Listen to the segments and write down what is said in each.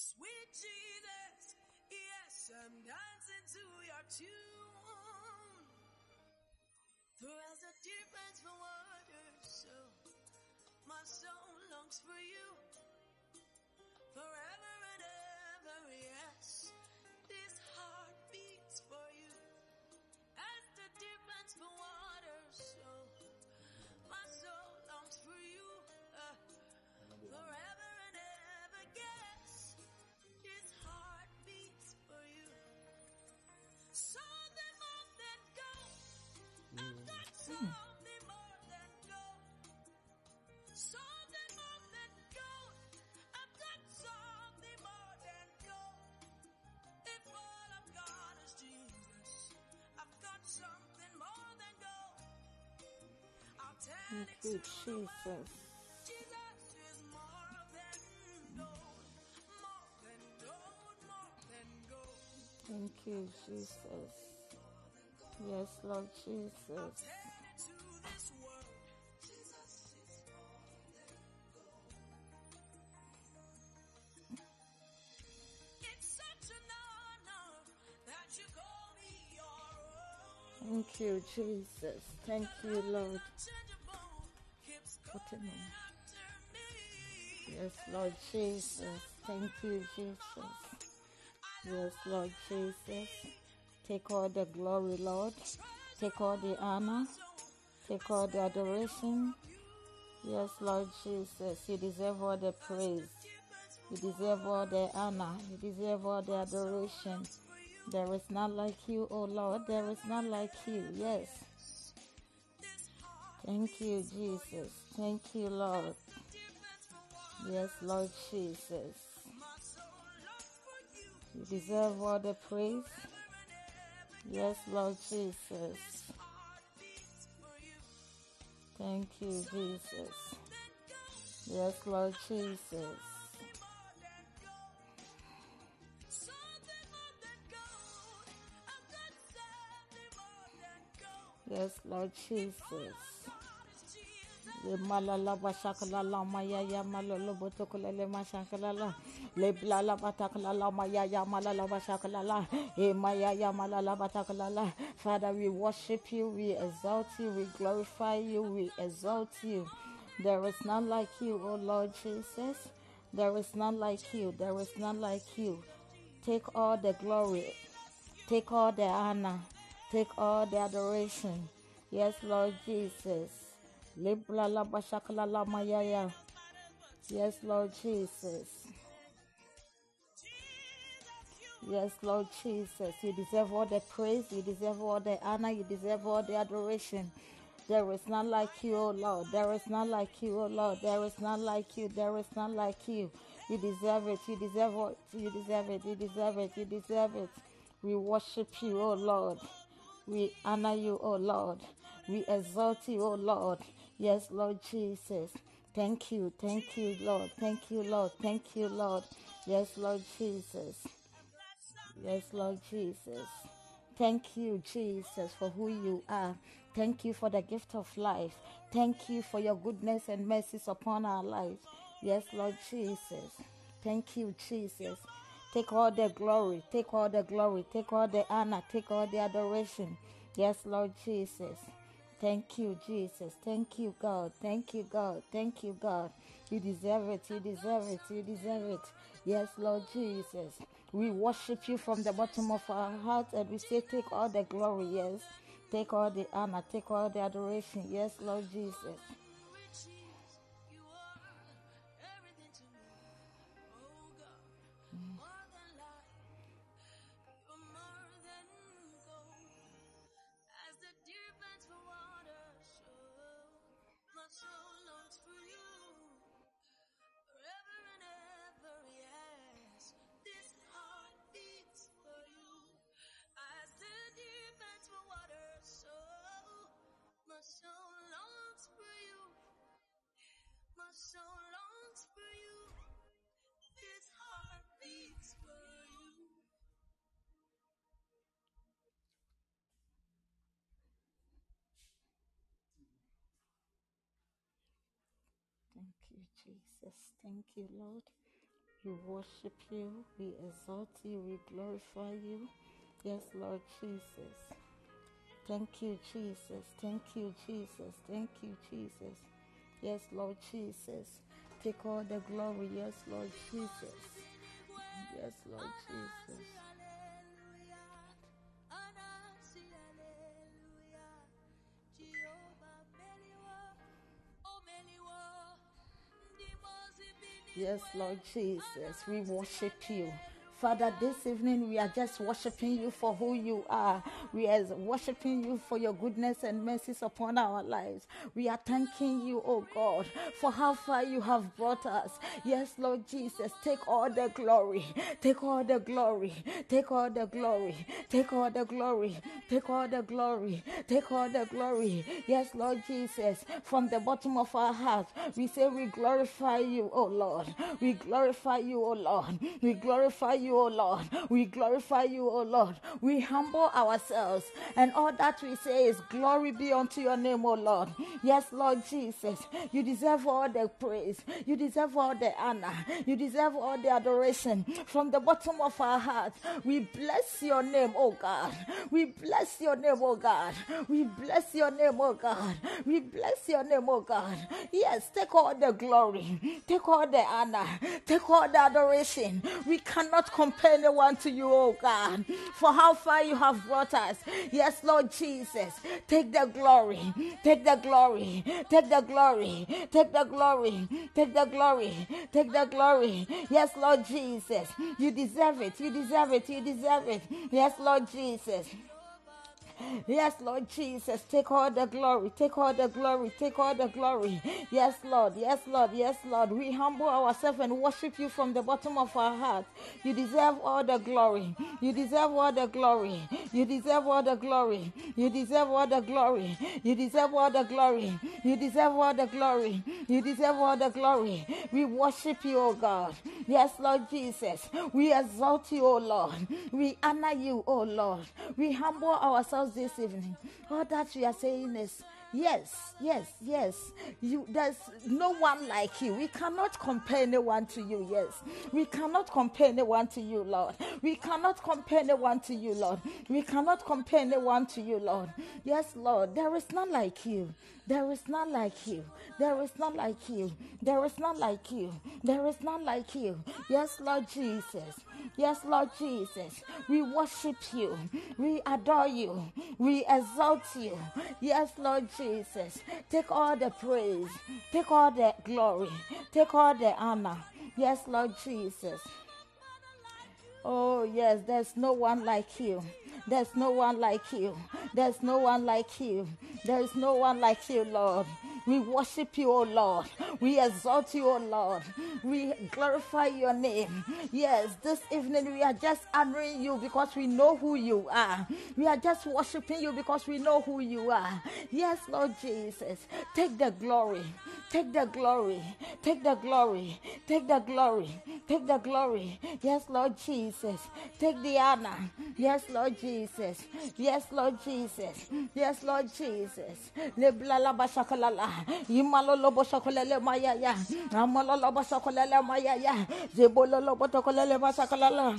Sweet Jesus, yes, I'm dancing to your tune. For as the deer pants for water, so my soul longs for you. More than gold. Thank you, Jesus. Yes, Lord Jesus. Jesus you. Thank you, Jesus. Thank you, Lord. Yes, Lord Jesus. Thank you, Jesus. Yes, Lord Jesus. Take all the glory, Lord. Take all the honor. Take all the adoration. Yes, Lord Jesus. You deserve all the praise. You deserve all the honor. You deserve all the adoration. There is not like you, O Lord. There is not like you. Yes. Thank you, Jesus. Thank you, Lord. Yes, Lord Jesus. You deserve all the praise. Yes, Lord Jesus. Thank you, Jesus. Yes, Lord Jesus. Yes, Lord Jesus. Malala bashakala la maya ya malolo botokula le mashakala la le blala batakala la maya ya malala bashakala la e maya ya malala batakala la Father we worship you we exalt you we glorify you we exalt you there is none like you O Lord Jesus there is none like you there is none like you take all the glory Take all the honor. Take all the adoration. Yes, Lord Jesus. Yes, Lord Jesus. Yes, Lord Jesus. You deserve all the praise. You deserve all the honor. You deserve all the adoration. There is none like you, O Lord. There is none like you, O Lord. There is none like you. There is none like you. You deserve it. You deserve it. You deserve it. You deserve it. You deserve it. We worship you, O Lord. We honor you, O Lord. We exalt you, O Lord. Yes, Lord Jesus. Thank you. Thank you, Lord. Thank you, Lord. Thank you, Lord. Yes, Lord Jesus. Yes, Lord Jesus. Thank you, Jesus, for who you are. Thank you for the gift of life. Thank you for your goodness and mercies upon our lives. Yes, Lord Jesus. Thank you, Jesus. Take all the glory, take all the glory, take all the honor, take all the adoration. Yes, Lord Jesus. Thank you, Jesus. Thank you, God. Thank you, God. Thank you, God. You deserve it. You deserve it. You deserve it. Yes, Lord Jesus. We worship you from the bottom of our heart and we say, Take all the glory. Yes. Take all the honor. Take all the adoration. Yes, Lord Jesus. Jesus. Thank you, Lord. We worship you, we exalt you, we glorify you. Yes, Lord Jesus. Thank you, Jesus. Thank you, Jesus. Thank you, Jesus. Yes, Lord Jesus. Take all the glory. Yes, Lord Jesus. Yes, Lord Jesus. Yes, Lord Jesus. We worship you. Father, this evening we are just worshiping you for who you are. We are worshiping you for your goodness and mercies upon our lives. We are thanking you, oh God, for how far you have brought us. Yes, Lord Jesus, take all the glory. Take all the glory. Take all the glory. Take all the glory. Take all the glory. Take all the glory. Yes, Lord Jesus, from the bottom of our hearts, we say we glorify you, oh Lord. We glorify you, oh Lord. We glorify you, oh Lord. We glorify you, O Lord. We humble ourselves, and all that we say is glory be unto your name, O Lord. Yes, Lord Jesus, you deserve all the praise. You deserve all the honor. You deserve all the adoration from the bottom of our hearts. We bless your name, O God. We bless your name, O God. We bless your name, O God. We bless your name, O God. Yes, take all the glory, take all the honor, take all the adoration. We cannot compare anyone to you, oh God, for how far you have brought us. Yes, Lord Jesus, take the glory, take the glory, take the glory, take the glory, take the glory, take the glory. Yes, Lord Jesus, you deserve it, you deserve it, you deserve it. Yes, Lord Jesus. Yes, Lord Jesus, take all the glory, take all the glory, take all the glory. Yes, Lord, yes, Lord, yes, Lord. We humble ourselves and worship you from the bottom of our heart. You deserve all the glory. You deserve all the glory. You deserve all the glory. You deserve all the glory. You deserve all the glory. You deserve all the glory. You deserve all the glory. We worship you, O God. Yes, Lord Jesus. We exalt you, O Lord. We honor you, O Lord. We humble ourselves this evening. All that we are saying is Yes, yes, yes. You there's no one like you. We cannot compare anyone to you, yes. We cannot compare anyone to you, Lord. We cannot compare anyone to you, Lord. We cannot compare anyone to you, Lord. Yes, Lord. There is none like you. There is none like you. There is none like you. There is none like you. There is none like you. Yes, Lord Jesus. Yes, Lord Jesus. We worship you. We adore you. We exalt you. Yes, Lord Jesus. Take all the praise. Take all the glory. Take all the honor. Yes, Lord Jesus. Oh, yes, there's no one like you. There's no one like you. There's no one like you. There's no one like you, Lord. We worship you, O Lord. We exalt you, O Lord. We glorify your name. Yes, this evening we are just honoring you because we know who you are. We are just worshiping you because we know who you are. Yes, Lord Jesus. Take the glory. Take the glory. Take the glory. Take the glory. Take the glory. Yes, Lord Jesus. Take the honor. Yes, Lord Jesus. Yes, Lord Jesus. Yes, Lord Jesus. Leblala bashakalala. Imalolo boshakolele maya ya. Amalolo boshakolele maya ya. Zebololo botokolele bashakalala.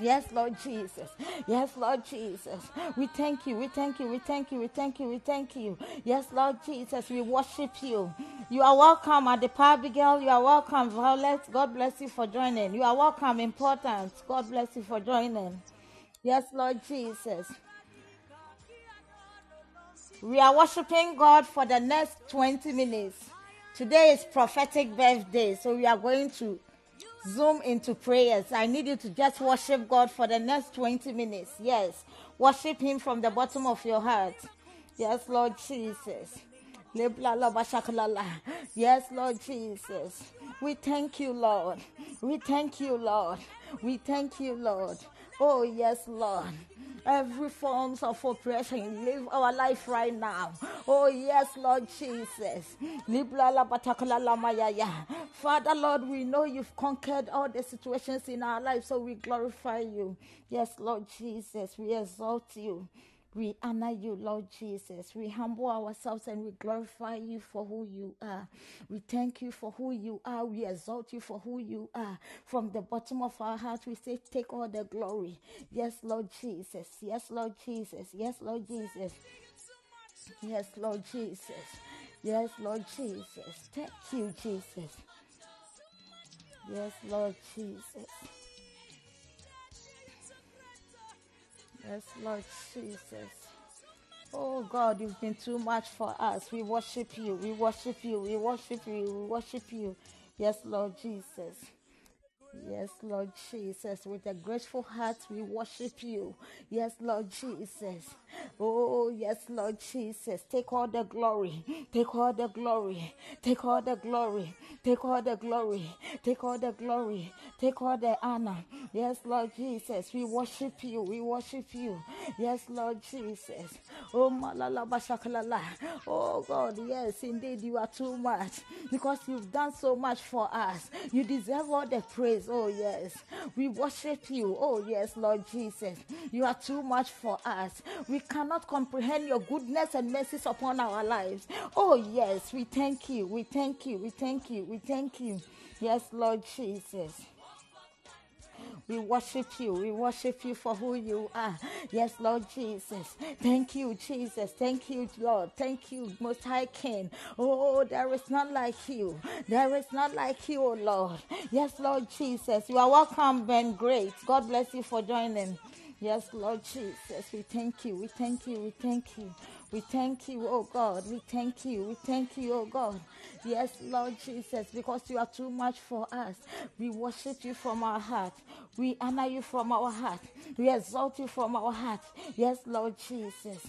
Yes, Lord Jesus. Yes, Lord Jesus. We thank you. We thank you. We thank you. We thank you. We thank you. Yes, Lord Jesus. We worship you. You are welcome at the Abigail. You are welcome, Violet. God bless you for joining. You are welcome, Important. God bless you for joining. Yes, Lord Jesus. We are worshiping God for the next 20 minutes. Today is prophetic birthday, so we are going to zoom into prayers. I need you to just worship God for the next 20 minutes. Yes, worship Him from the bottom of your heart. Yes, Lord Jesus. Yes, Lord Jesus. We thank you, Lord. We thank you, Lord. We thank you, Lord. Oh, yes, Lord. Every forms of oppression, live our life right now. Oh, yes, Lord Jesus. Father, Lord, we know you've conquered all the situations in our life, so we glorify you. Yes, Lord Jesus, we exalt you. We honor you, Lord Jesus. We humble ourselves and we glorify you for who you are. We thank you for who you are. We exalt you for who you are. From the bottom of our hearts, we say, Take all the glory. Yes, Lord Jesus. Yes, Lord Jesus. Yes, Lord Jesus. Yes, Lord Jesus. Yes, Lord Jesus. Thank you, Jesus. Yes, Lord Jesus. Yes, Lord Jesus. Oh God, you've been too much for us. We worship you. We worship you. We worship you. We worship you. Yes, Lord Jesus. Yes, Lord Jesus. With a grateful heart, we worship you. Yes, Lord Jesus. Oh, yes, Lord Jesus. Take all the glory. Take all the glory. Take all the glory. Take all the glory. Take all the glory. Take all the honor. Yes, Lord Jesus. We worship you. We worship you. Yes, Lord Jesus. Oh, malala bashakalala. Oh, God. Yes, indeed, you are too much because you've done so much for us. You deserve all the praise. Oh, yes. We worship you. Oh, yes, Lord Jesus. You are too much for us. We cannot comprehend your goodness and mercies upon our lives. Oh, yes. We thank you. We thank you. We thank you. We thank you. Yes, Lord Jesus. We worship you. We worship you for who you are. Yes, Lord Jesus. Thank you, Jesus. Thank you, Lord. Thank you, Most High King. Oh, there is not like you. There is not like you, oh Lord. Yes, Lord Jesus. You are welcome and great. God bless you for joining. Yes, Lord Jesus. We thank you. We thank you. We thank you. We thank you, oh God. We thank you. We thank you, oh God. Yes, Lord Jesus, because you are too much for us. We worship you from our heart. We honor you from our heart. We exalt you from our heart. Yes, Lord Jesus.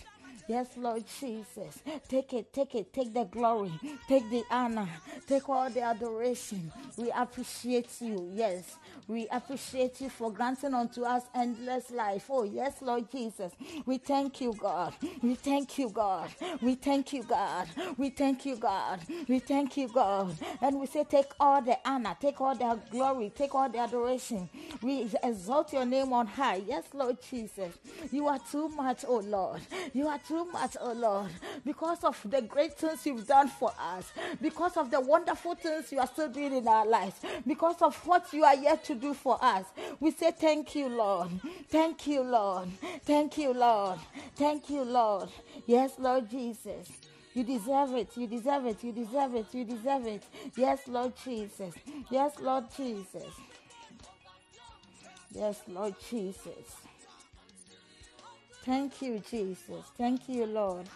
Yes, Lord Jesus. Take it, take it, take the glory, take the honor, take all the adoration. We appreciate you. Yes, we appreciate you for granting unto us endless life. Oh, yes, Lord Jesus. We thank you, God. We thank you, God. We thank you, God. We thank you, God. We thank you, God. And we say, take all the honor, take all the glory, take all the adoration. We exalt your name on high. Yes, Lord Jesus. You are too much, oh Lord. You are too much, oh Lord, because of the great things you've done for us, because of the wonderful things you are still doing in our lives, because of what you are yet to do for us. We say thank you, Lord. Thank you, Lord. Thank you, Lord. Thank you, Lord. Yes, Lord Jesus. You deserve it. You deserve it. You deserve it. You deserve it. Yes, Lord Jesus. Yes, Lord Jesus. Yes, Lord Jesus. Thank you, Jesus. Thank you, Lord.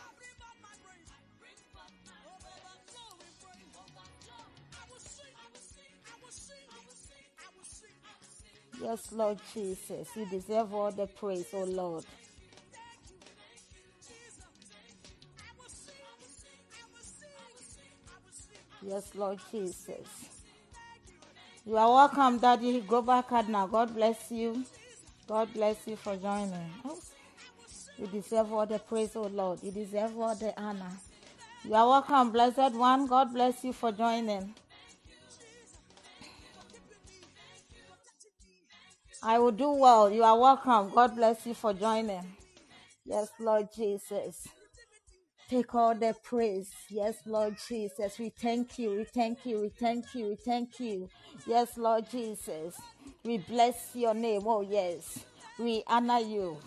Yes, Lord Jesus. You deserve all the praise, oh Lord. Yes, Lord Jesus. You are welcome, Daddy. Go back now. God bless you. God bless you for joining. Oh, You deserve all the praise, oh Lord. You deserve all the honor. You are welcome, blessed one. God bless you for joining. I will do well. You are welcome. God bless you for joining. Yes, Lord Jesus. Take all the praise. Yes, Lord Jesus. We thank you. We thank you. We thank you. We thank you. Yes, Lord Jesus. We bless your name. Oh, yes. We honor you.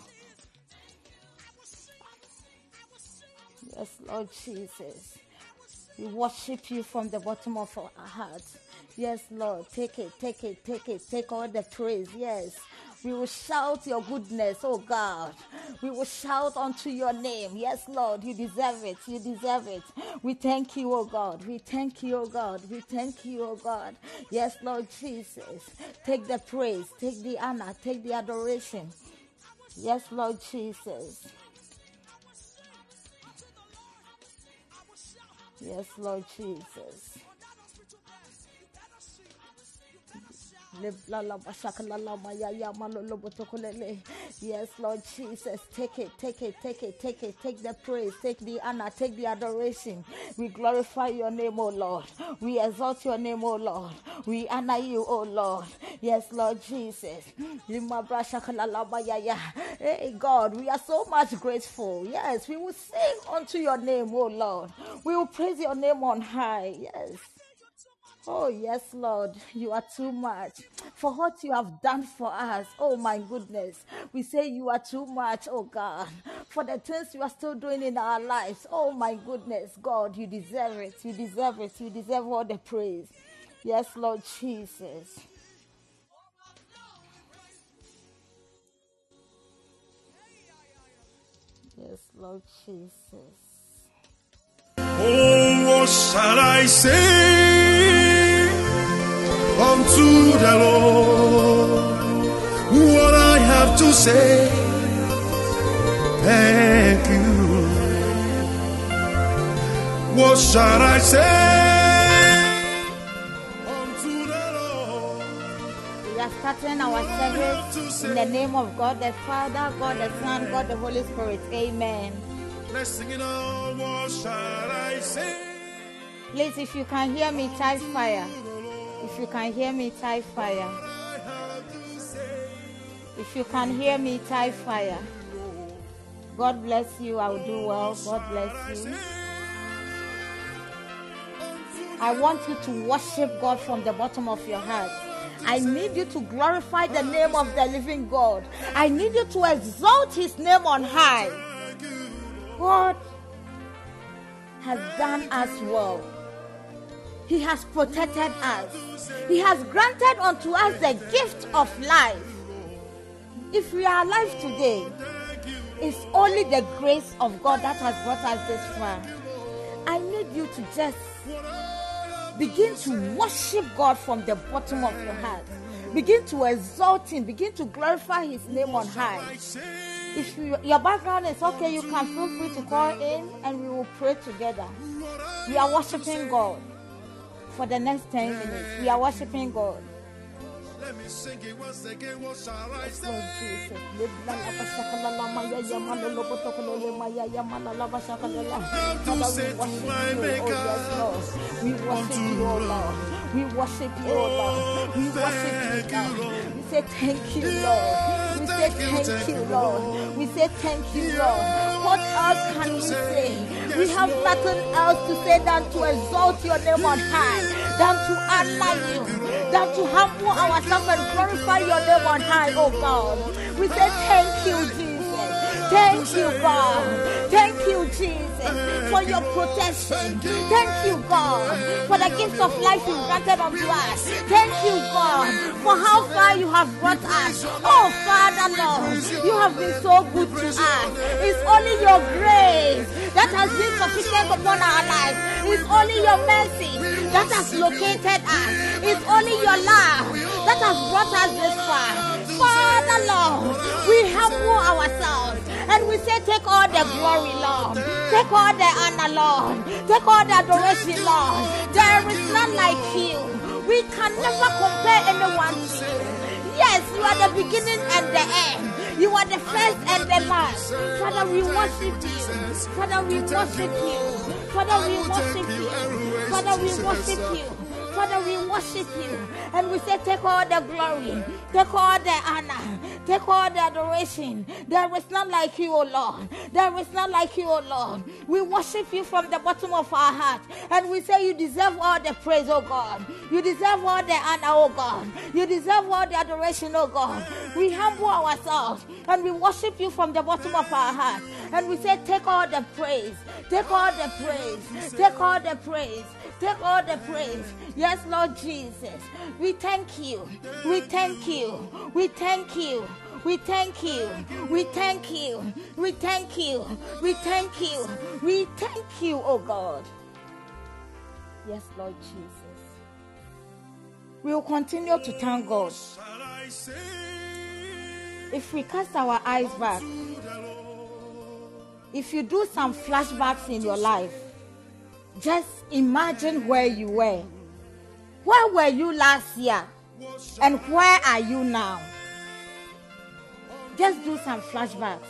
Yes, Lord Jesus. We worship you from the bottom of our hearts. Yes, Lord. Take it, take it, take it. Take all the praise. Yes. We will shout your goodness, oh God. We will shout unto your name. Yes, Lord. You deserve it. You deserve it. We thank you, oh God. We thank you, oh God. We thank you, oh God. Yes, Lord Jesus. Take the praise, take the honor, take the adoration. Yes, Lord Jesus. Yes, Lord Jesus. Yes, Lord Jesus, take it, take it, take it, take it, take the praise, take the honor, take the adoration. We glorify your name, O Lord. We exalt your name, O Lord. We honor you, O Lord. Yes, Lord Jesus. Hey, God, we are so much grateful. Yes, we will sing unto your name, O Lord. We will praise your name on high. Yes. Oh, yes, Lord, you are too much for what you have done for us. Oh, my goodness. We say you are too much, oh God, for the things you are still doing in our lives. Oh, my goodness, God, you deserve it. You deserve it. You deserve all the praise. Yes, Lord Jesus. Lord Jesus. Oh, what shall I say unto the Lord? What I have to say, thank you. What shall I say Starting our service in the name of God the Father, God the Son, God the Holy Spirit. Amen. Let's sing it all. What shall I say? Please, if you can hear me, type fire. If you can hear me, type fire. I have to say. If you can hear me, type fire. God bless you. I will do well. God bless you. I want you to worship God from the bottom of your heart. I need you to glorify the name of the living God. I need you to exalt his name on high. God has done us well. He has protected us. He has granted unto us the gift of life. If we are alive today, it's only the grace of God that has brought us this far. I need you to just begin to worship God from the bottom of your heart. Begin to exalt Him. Begin to glorify His name on high. If you, your background is okay, you can feel free to call in and we will pray together. We are worshiping God for the next 10 minutes. We are worshiping God. Let me sing it once again. What shall I say? Jesus. Father, we worship you. Oh, yes, We worship you, oh Lord. We worship you, oh Lord. We worship you, Lord. We say thank you, Lord. We say thank you, Lord. We say thank you, Lord. What else can we say? We have nothing else to say than to exalt your name on high, than to honor you, than to humble ourselves and glorify your name on high, oh God. We say thank you, Jesus. Thank you, God. Thank you, Jesus, for your protection. Thank you, God, for the gift of life you granted unto us. Thank you, God, for how far you have brought us. Oh, Father, Lord, you have been so good to us. It's only your grace that has been sufficient upon our lives. It's only your mercy that has located us. It's only your love that has brought us this far. Father, Lord, we humble ourselves and we say, Take all the glory, Lord. Take all the honor, Lord. Take all the adoration, Lord. There is none like you. We can never compare anyone to you. Yes, you are the beginning and the end. You are the first and the last. Father, we worship you. Father, we worship you. Father, we worship you. Father, we worship you. Father, we worship you. And we say, take all the glory, take all the honor, take all the adoration. There is none like you, O Lord. There is none like you, O Lord. We worship you from the bottom of our heart. And we say, you deserve all the praise, O God. You deserve all the honor, O God. You deserve all the adoration, O God. We humble ourselves and we worship you from the bottom of our heart. And we say, take all the praise, take all the praise, take all the praise. Take all the praise. Yes, Lord Jesus. We thank you. We thank you. We thank you. We thank you. We thank you. We thank you. We thank you. We thank you, oh God. Yes, Lord Jesus. We will continue to thank God. If we cast our eyes back, if you do some flashbacks in your life, just imagine where you were. Where were you last year? And where are you now? Just do some flashbacks.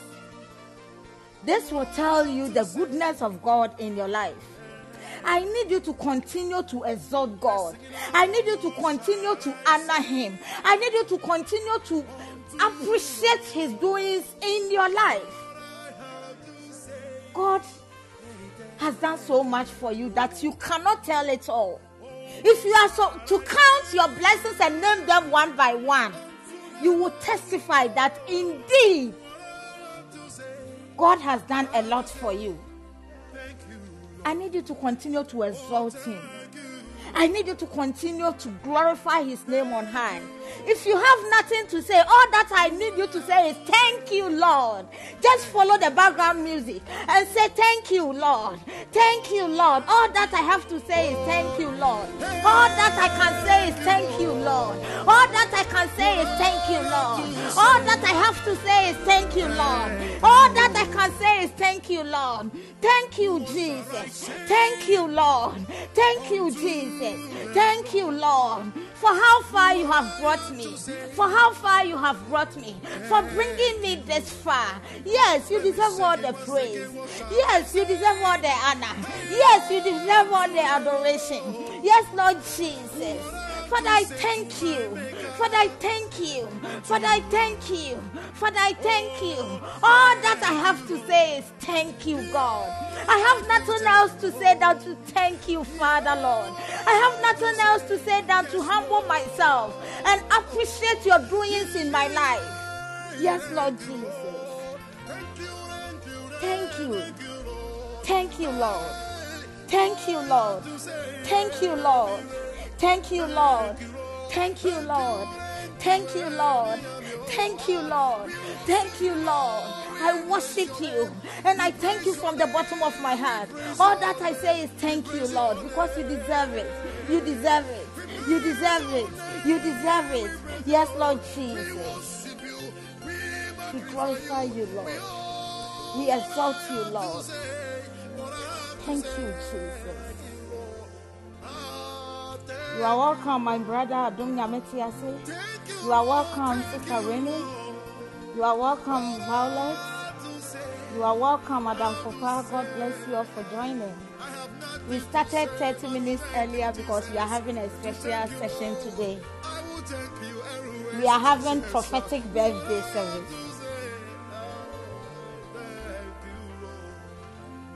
This will tell you the goodness of God in your life. I need you to continue to exalt God. I need you to continue to honor Him. I need you to continue to appreciate His doings in your life. God has done so much for you that you cannot tell it all. If you are so to count your blessings and name them one by one, you will testify that indeed God has done a lot for you. I need you to continue to exalt Him. I need you to continue to glorify His name on high. If you have nothing to say, all that I need say thank you, Lord. Just follow the background music and say thank you, Lord. Thank you, Lord. All that I have to say is thank you, Lord. All that I can say is thank you, Lord. All that I can say is thank you, Lord. All that I have to say is thank you, Lord. All that I can say is thank you, Lord. Thank you, Jesus. Thank you, Lord. Thank you, Jesus. Thank you, Lord for how far you have brought me, for how far you have brought me, for bringing me this far. Yes, you deserve all the praise. Yes, you deserve all the honor. Yes, you deserve all the adoration. Yes, Lord Jesus. Father, I thank you. Father, I thank you. Father, I thank you. Father, I thank you. All that I have to say is thank you, God. I have nothing else to say than to thank you, Father, Lord. I have nothing else to say than to humble myself and appreciate your doings in my life. Yes, Lord Jesus. Thank you. Thank you, Lord. Thank you, Lord. Thank you, Lord. Thank you, Lord. Thank you, Lord. Thank you, Lord. Thank you, Lord. Thank you, Lord. I worship you and I thank you from the bottom of my heart. All that I say is thank you, Lord, because you deserve it. You deserve it. You deserve it. You deserve it. Yes, Lord Jesus. We glorify you, Lord. We exalt you, Lord. Thank you, Jesus. You are welcome, my brother Adum Yametiase. You are welcome, Sister Rennie. You are welcome, Violet. You are welcome, Madam Fofa. God bless you all for joining. We started 30 minutes earlier because we are having a special session today. We are having prophetic birthday service.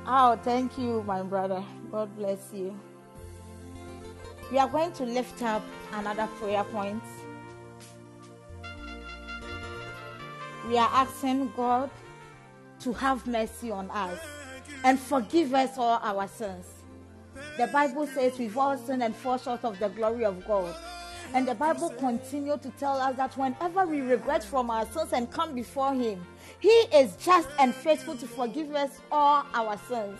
Oh, thank you, my brother. God bless you. We are going to lift up another prayer point. We are asking God to have mercy on us and forgive us all our sins. The Bible says we've all sinned and fall short of the glory of God. And the Bible continues to tell us that whenever we regret from our sins and come before Him, He is just and faithful to forgive us all our sins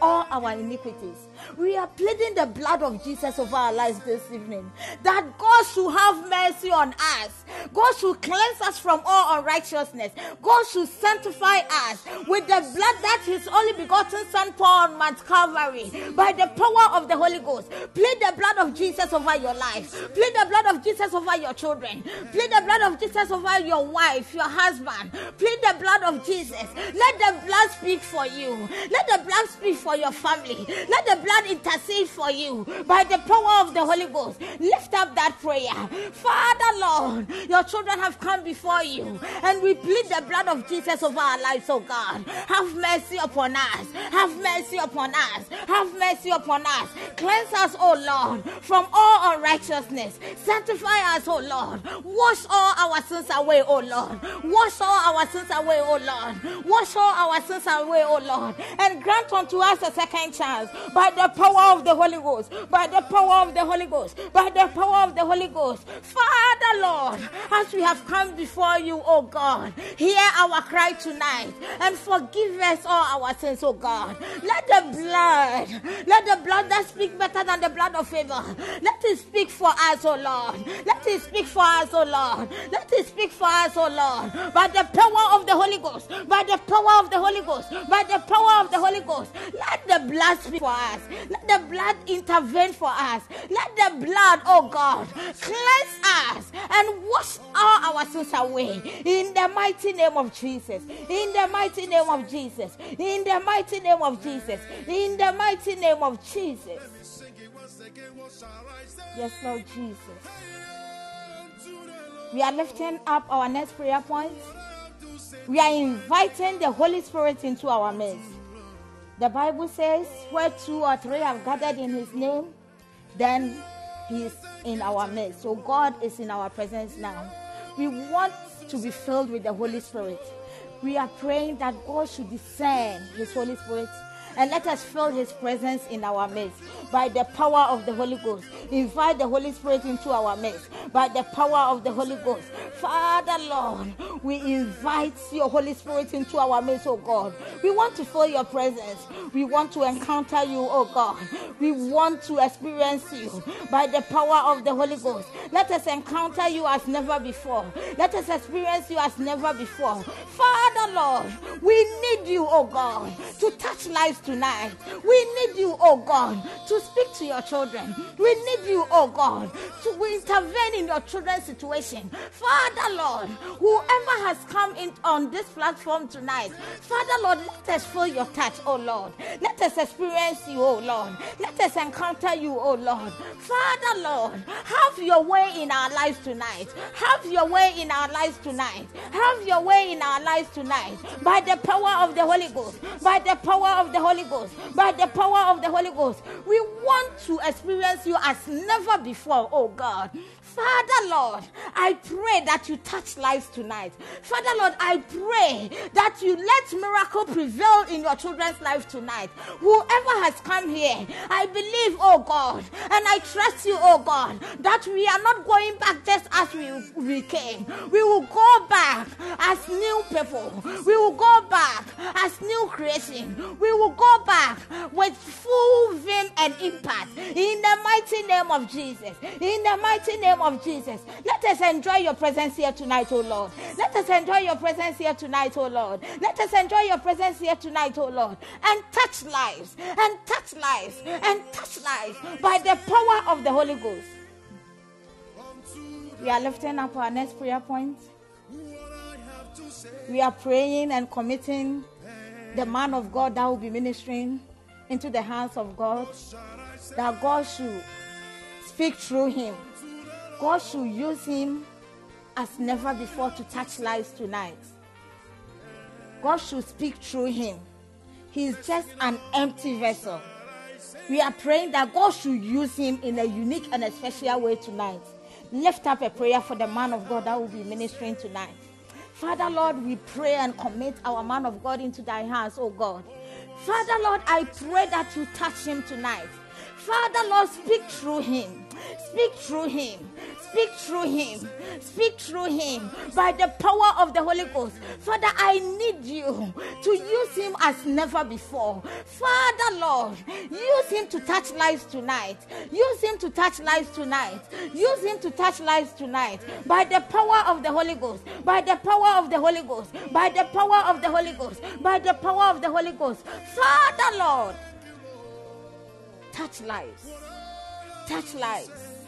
all our iniquities. We are pleading the blood of Jesus over our lives this evening. That God should have mercy on us. God should cleanse us from all unrighteousness. God should sanctify us with the blood that His only begotten Son poured on Mount Calvary by the power of the Holy Ghost. Plead the blood of Jesus over your life. Plead the blood of Jesus over your children. Plead the blood of Jesus over your wife, your husband. Plead the blood of Jesus. Let the blood speak for you. Let the blood speak for your family. Let the blood intercede for you by the power of the Holy Ghost. Lift up that prayer. Father, Lord, your children have come before you and we plead the blood of Jesus over our lives, oh God. Have mercy upon us. Have mercy upon us. Have mercy upon us. Cleanse us, oh Lord, from all unrighteousness. Sanctify us, oh Lord. Wash all our sins away, oh Lord. Wash all our sins away, oh Lord. Wash all our sins away, oh Lord. And grant unto us a second chance by the power of the Holy Ghost. By the power of the Holy Ghost. By the power of the Holy Ghost. Father, Lord, as we have come before you, oh God, hear our cry tonight and forgive us all our sins, oh God. Let the blood, let the blood that speak better than the blood of Abel, let it speak for us, oh Lord. Let it speak for us, oh Lord. Let it speak for us, oh Lord. By the power of the Holy Ghost, by the power of the Holy Ghost, by the power of the Holy Ghost, Let the blood speak for us. Let the blood intervene for us. Let the blood, oh God, cleanse us and wash all our sins away. In the mighty name of Jesus. In the mighty name of Jesus. In the mighty name of Jesus. In the mighty name of Jesus. Yes, Lord Jesus. We are lifting up our next prayer point. We are inviting the Holy Spirit into our midst. The Bible says, where two or three have gathered in His name, then He is in our midst. So God is in our presence now. We want to be filled with the Holy Spirit. We are praying that God should descend His Holy Spirit and let us feel his presence in our midst by the power of the Holy Ghost. Invite the Holy Spirit into our midst by the power of the Holy Ghost. Father Lord, we invite your Holy Spirit into our midst, oh God. We want to feel your presence. We want to encounter you, oh God. We want to experience you by the power of the Holy Ghost. Let us encounter you as never before. Let us experience you as never before. Father Lord, we need you, oh God, to touch lives tonight. We need you, oh God, to speak to your children. We need you, oh God, to intervene in your children's situation. Father Lord, whoever has come in on this platform tonight, Father Lord, let us feel your touch, oh Lord. Let us experience you, oh Lord. Let us encounter you, oh Lord. Father Lord, have your way in our lives tonight. Have your way in our lives tonight. Have your way in our lives tonight. By the power of the Holy Ghost. By the power of the Holy Ghost. By the power of the Holy Ghost. We want to experience you as never before, oh God. Father Lord, I pray that you touch lives tonight. Father Lord, I pray that you let miracle prevail in your children's life tonight. Whoever has come here, I believe, oh God, and I trust you, oh God, that we are not going back just as we, we came. We will go back as new people. We will go back as new creation. We will go back with full vim and impact in the mighty name of Jesus. In the mighty name of Jesus. Let us enjoy your presence here tonight, oh Lord. Let us enjoy your presence here tonight, oh Lord. Let us enjoy your presence here tonight, oh Lord. And touch lives, and touch lives, and touch lives by the power of the Holy Ghost. We are lifting up our next prayer point. We are praying and committing the man of God that will be ministering into the hands of God, that God should speak through him. God should use him as never before to touch lives tonight. God should speak through him. He is just an empty vessel. We are praying that God should use him in a unique and a special way tonight. Lift up a prayer for the man of God that will be ministering tonight. Father Lord, we pray and commit our man of God into thy hands, oh God. Father Lord, I pray that you touch him tonight. Father Lord, speak through him. Speak through him. Speak through him. Speak through him by the power of the Holy Ghost. Father, I need you to use him as never before. Father, Lord, use him to touch lives tonight. Use him to touch lives tonight. Use him to touch lives tonight by the power of the Holy Ghost. By the power of the Holy Ghost. By the power of the Holy Ghost. By the power of the Holy Ghost. Father, Lord, touch lives. Touch lives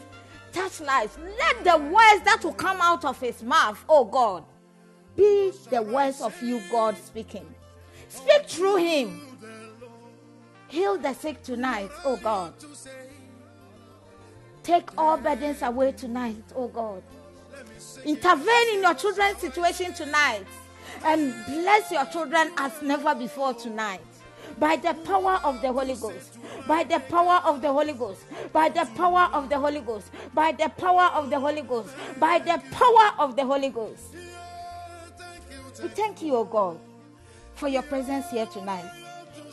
touch lives. Let the words that will come out of his mouth, oh God, be the words of you, God, speaking. Speak through him. Heal the sick tonight, oh God. Take all burdens away tonight, oh God. Intervene in your children's situation tonight and bless your children as never before tonight by the power of the Holy Ghost, by the power of the Holy Ghost, by the power of the Holy Ghost, by the power of the Holy Ghost, by the power of the Holy Ghost. We thank you, O God, for your presence here tonight.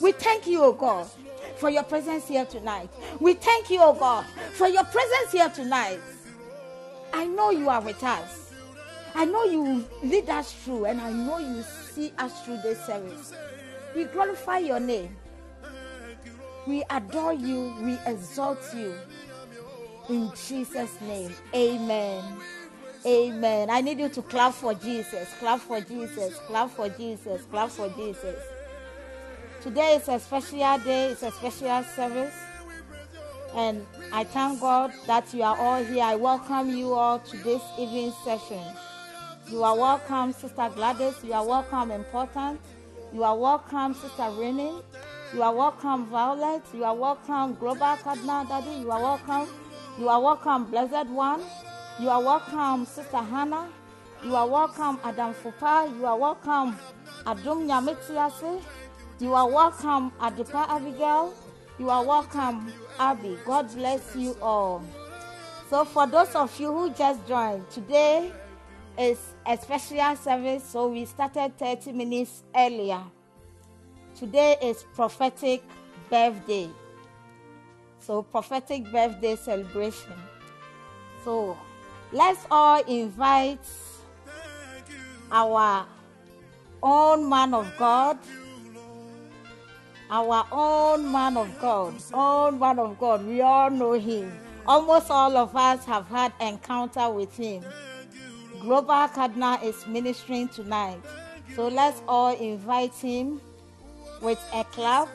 We thank you, O God, for your presence here tonight. We thank you, O God, for your presence here tonight. I know you are with us. I know you lead us through, and I know you see us through this service. We glorify your name. We adore you. We exalt you. In Jesus' name, amen. Amen. I need you to clap for Jesus. Clap for Jesus. Clap for Jesus. Clap for Jesus. Today is a special day, it's a special service. And I thank God that you are all here. I welcome you all to this evening session. You are welcome, Sister Gladys. You are welcome, Important. You are welcome, Sister Rennie. You are welcome, Violet. You are welcome, Global Cardinal Daddy. You are welcome. You are welcome, Blessed One. You are welcome, Sister Hannah. You are welcome, Adam Fupa. You are welcome, Adum Nyamitiase. You are welcome, Adipa Abigail. You are welcome, Abby. God bless you all. So, for those of you who just joined, today is a special service, so we started 30 minutes earlier. Today is prophetic birthday. So, prophetic birthday celebration. So, let's all invite our own man of God, our own man of God, own man of God. We all know him. Almost all of us have had encounter with him. Global Cardinal is ministering tonight. So let's all invite him with a clap.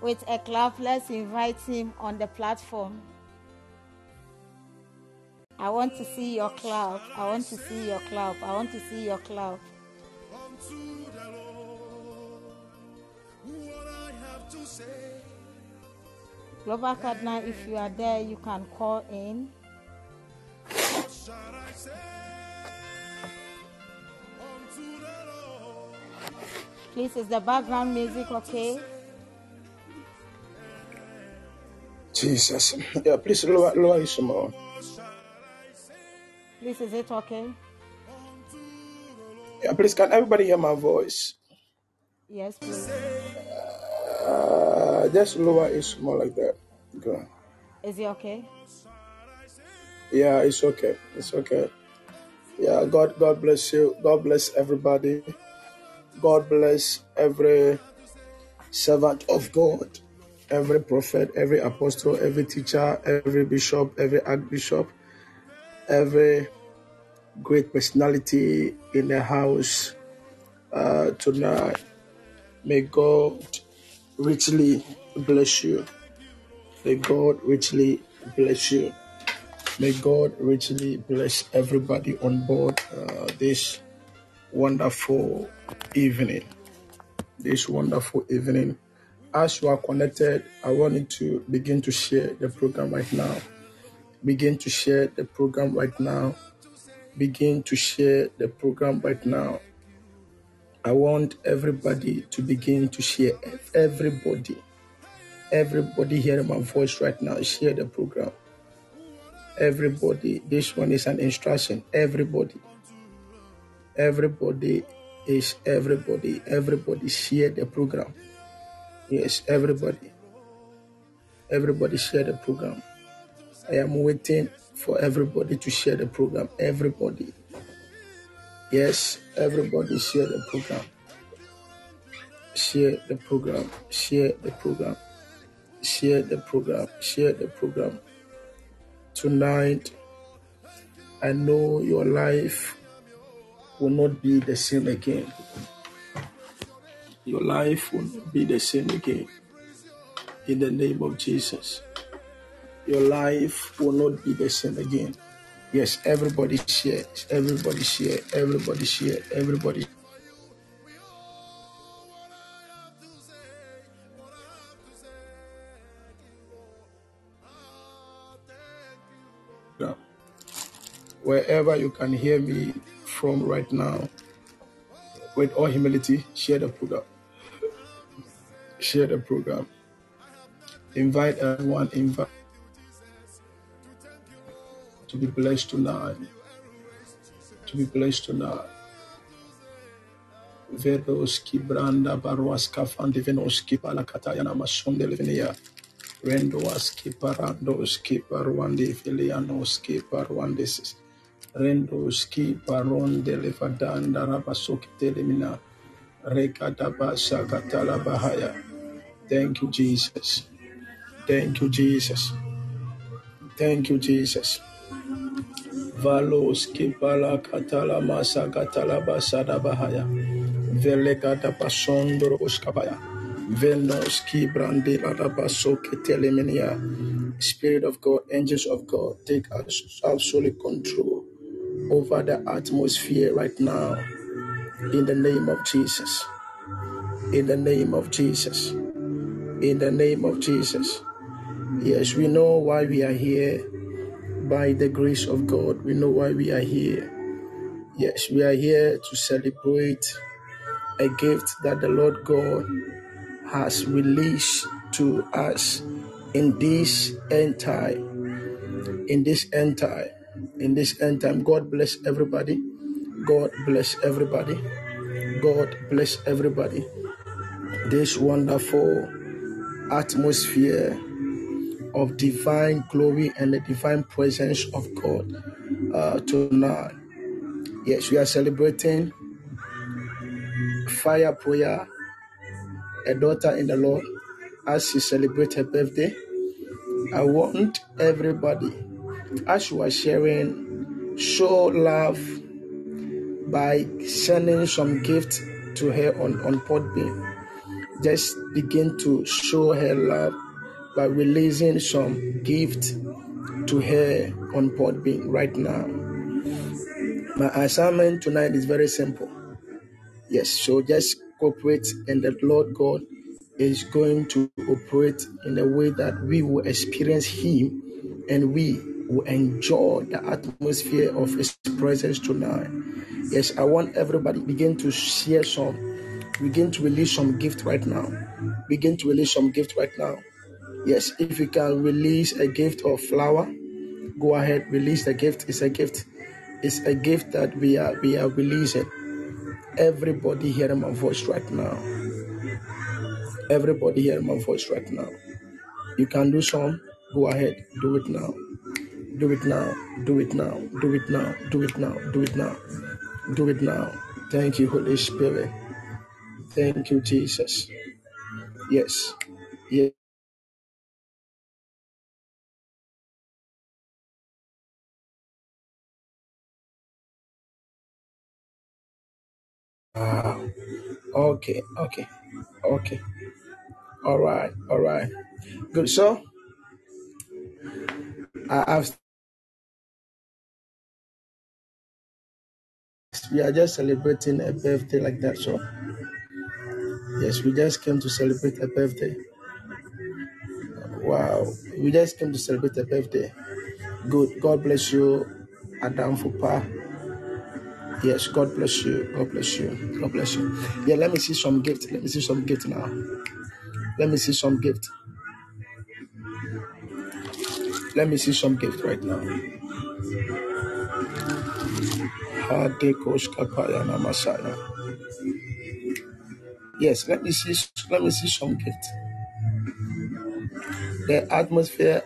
With a clap, let's invite him on the platform. I want to see your clap. I want to see your clap. I want to see your clap. Global Cardinal, if you are there, you can call in. Please, is the background music okay? Jesus. Yeah, please lower, lower it some more. Please, is it okay? Yeah, please, can everybody hear my voice? Yes, please. Uh, just lower it some more like that. Okay. Is it okay? Yeah, it's okay. It's okay. Yeah, God, God bless you. God bless everybody. God bless every servant of God, every prophet, every apostle, every teacher, every bishop, every archbishop, every great personality in the house uh, tonight. May God richly bless you. May God richly bless you. May God richly bless everybody on board uh, this wonderful evening. This wonderful evening. As you are connected, I want you to begin to share the program right now. Begin to share the program right now. Begin to share the program right now. I want everybody to begin to share. Everybody, everybody hearing my voice right now, share the program. Everybody, this one is an instruction. Everybody, everybody is everybody. Everybody share the program. Yes, everybody. Everybody share the program. I am waiting for everybody to share the program. Everybody. Yes, everybody share the program. Share the program. Share the program. Share the program. Share the program. Tonight, I know your life will not be the same again. Your life will not be the same again. In the name of Jesus. Your life will not be the same again. Yes, everybody share. Everybody share. Everybody share. Everybody. Wherever you can hear me from right now, with all humility, share the program. Share the program. Invite everyone. Invite to be blessed tonight. To be blessed tonight. Veroski branda baruaska fandivenoski palakatayana masonde levenia. Rendoaski parandoski paruandi filianoski paruandesis. Rendoski paronde levadanda rabasoki telemina. Rekadabasa katala bahaya. Thank you, Jesus. Thank you, Jesus. Thank you, Jesus. Valos kipala katala masa katala basada bahaya. Velegada pasondro uskabaya. Venos ki brande ladabaso ketelemenia. Spirit of God, angels of God, take absolute control over the atmosphere right now. In the name of Jesus. In the name of Jesus. In the name of Jesus. Yes, we know why we are here. By the grace of God, we know why we are here. Yes, we are here to celebrate a gift that the Lord God has released to us in this end time. In this end time. In this end time. God bless everybody. God bless everybody. God bless everybody. This wonderful atmosphere of divine glory and the divine presence of God uh, tonight. Yes, we are celebrating Fire Prayer, a daughter in the Lord, as she celebrates her birthday. I want everybody, as you are sharing, show love by sending some gift to her on, on Podbean. Just begin to show her love by releasing some gift to her on Podbean right now. My assignment tonight is very simple. Yes, so just cooperate, and the Lord God is going to operate in a way that we will experience Him and we will enjoy the atmosphere of His presence tonight. Yes, I want everybody begin to share some, begin to release some gift right now. Begin to release some gift right now. Yes, if you can release a gift of flower, go ahead, release the gift. It's a gift. It's a gift that we are we are releasing. Everybody hearing my voice right now. Everybody hearing my voice right now. You can do some. Go ahead. Do it now. Do it now. Do it now. Do it now. Do it now. Do it now. Do it now. Thank you, Holy Spirit. Thank you, Jesus. Yes. Yes. Wow. Okay. Okay. Okay. All right. All right. Good. So I have we are just celebrating a birthday like that. So yes, we just came to celebrate a birthday. Wow. We just came to celebrate a birthday. Good. God bless you, Adam Fupa. Yes, God bless you. God bless you. God bless you. Yeah, let me see some gift. Let me see some gift now. Let me see some gift. Let me see some gift right now. Yes, let me see. Let me see some gift. The atmosphere.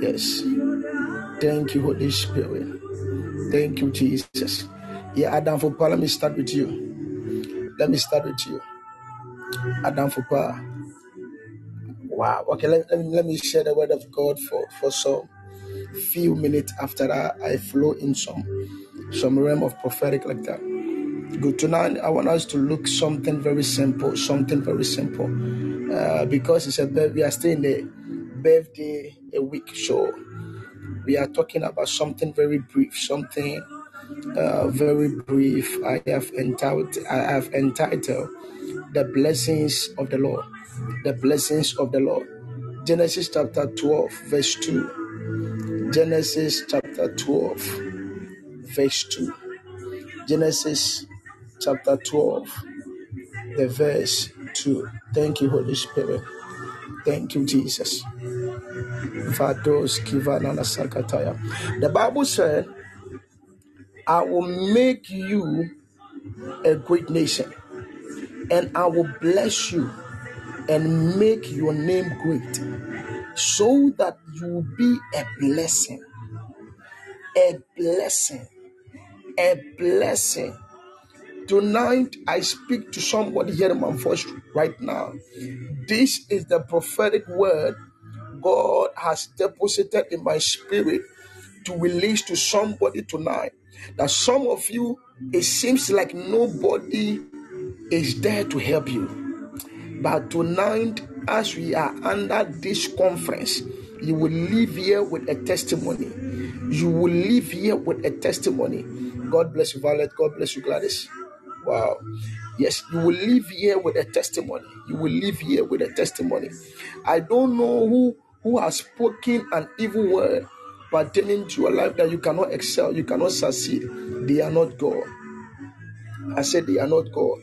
Yes. Thank you, Holy Spirit. Thank you, Jesus. Yeah, Adam Fupa. Let me start with you. Let me start with you, Adam Fupa. Wow. Okay, let, let me share the word of God for, for some few minutes after that. I flow in some some realm of prophetic like that. Good. Tonight, I want us to look something very simple, something very simple. Uh, because it's a we are still in the birthday a week, so we are talking about something very brief, something uh, very brief. I have entitled, I have entitled the blessings of the Lord. The blessings of the Lord. Genesis chapter 12, verse 2. Genesis chapter 12, verse 2. Genesis chapter 12, the verse 2. Thank you, Holy Spirit. Thank you, Jesus. The Bible said, I will make you a great nation, and I will bless you and make your name great, so that you will be a blessing. A blessing. A blessing. Tonight, I speak to somebody hearing my voice right now. This is the prophetic word God has deposited in my spirit to release to somebody tonight. That some of you, it seems like nobody is there to help you. But tonight, as we are under this conference, you will leave here with a testimony. You will leave here with a testimony. God bless you, Violet. God bless you, Gladys. Wow. Yes, you will leave here with a testimony. You will leave here with a testimony. I don't know who who has spoken an evil word pertaining to your life that you cannot excel, you cannot succeed. They are not God. I said they are not God.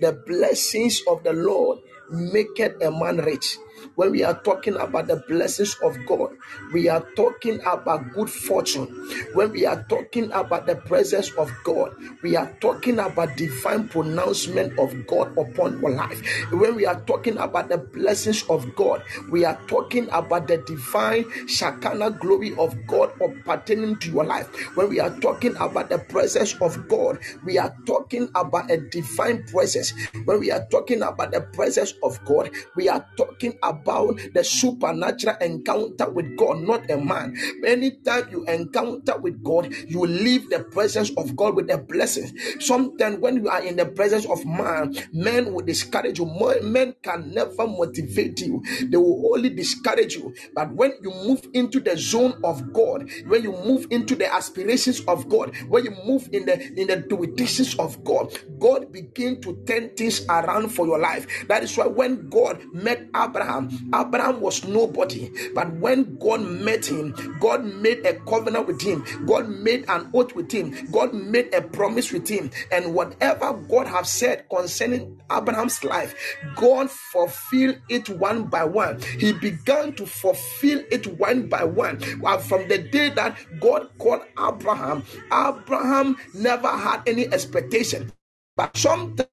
The blessings of the Lord maketh a man rich. When we are talking about the blessings of God, we are talking about good fortune. When we are talking about the presence of God, we are talking about divine pronouncement of God upon your life. When we are talking about the blessings of God, we are talking about the divine Shekinah glory of God pertaining to your life. When we are talking about the presence of God, we are talking about a divine presence. When we are talking about the presence of God, we are talking about the supernatural encounter with God, not a man. Anytime you encounter with God, you leave the presence of God with a blessing. Sometimes when you are in the presence of man, men will discourage you. Men can never motivate you, they will only discourage you. But when you move into the zone of God, when you move into the aspirations of God, when you move in the in the decisions of God, God begin to turn things around for your life. That is why when God met Abraham, Abraham was nobody. But when God met him, God made a covenant with him. God made an oath with him. God made a promise with him. And whatever God have said concerning Abraham's life, God fulfilled it one by one. He began to fulfill it one by one. Well, from the day that God called Abraham, Abraham never had any expectation. But sometimes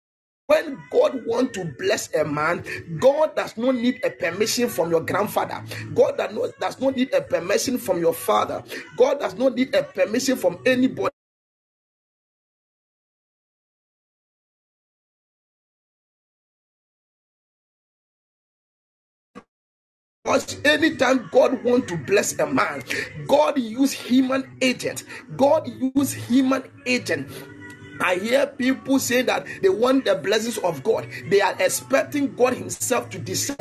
when God wants to bless a man, God does not need a permission from your grandfather. God does not, does not need a permission from your father. God does not need a permission from anybody. Because anytime God want to bless a man, God use human agent. God use human agent. I hear people say that they want the blessings of God. They are expecting God Himself to descend.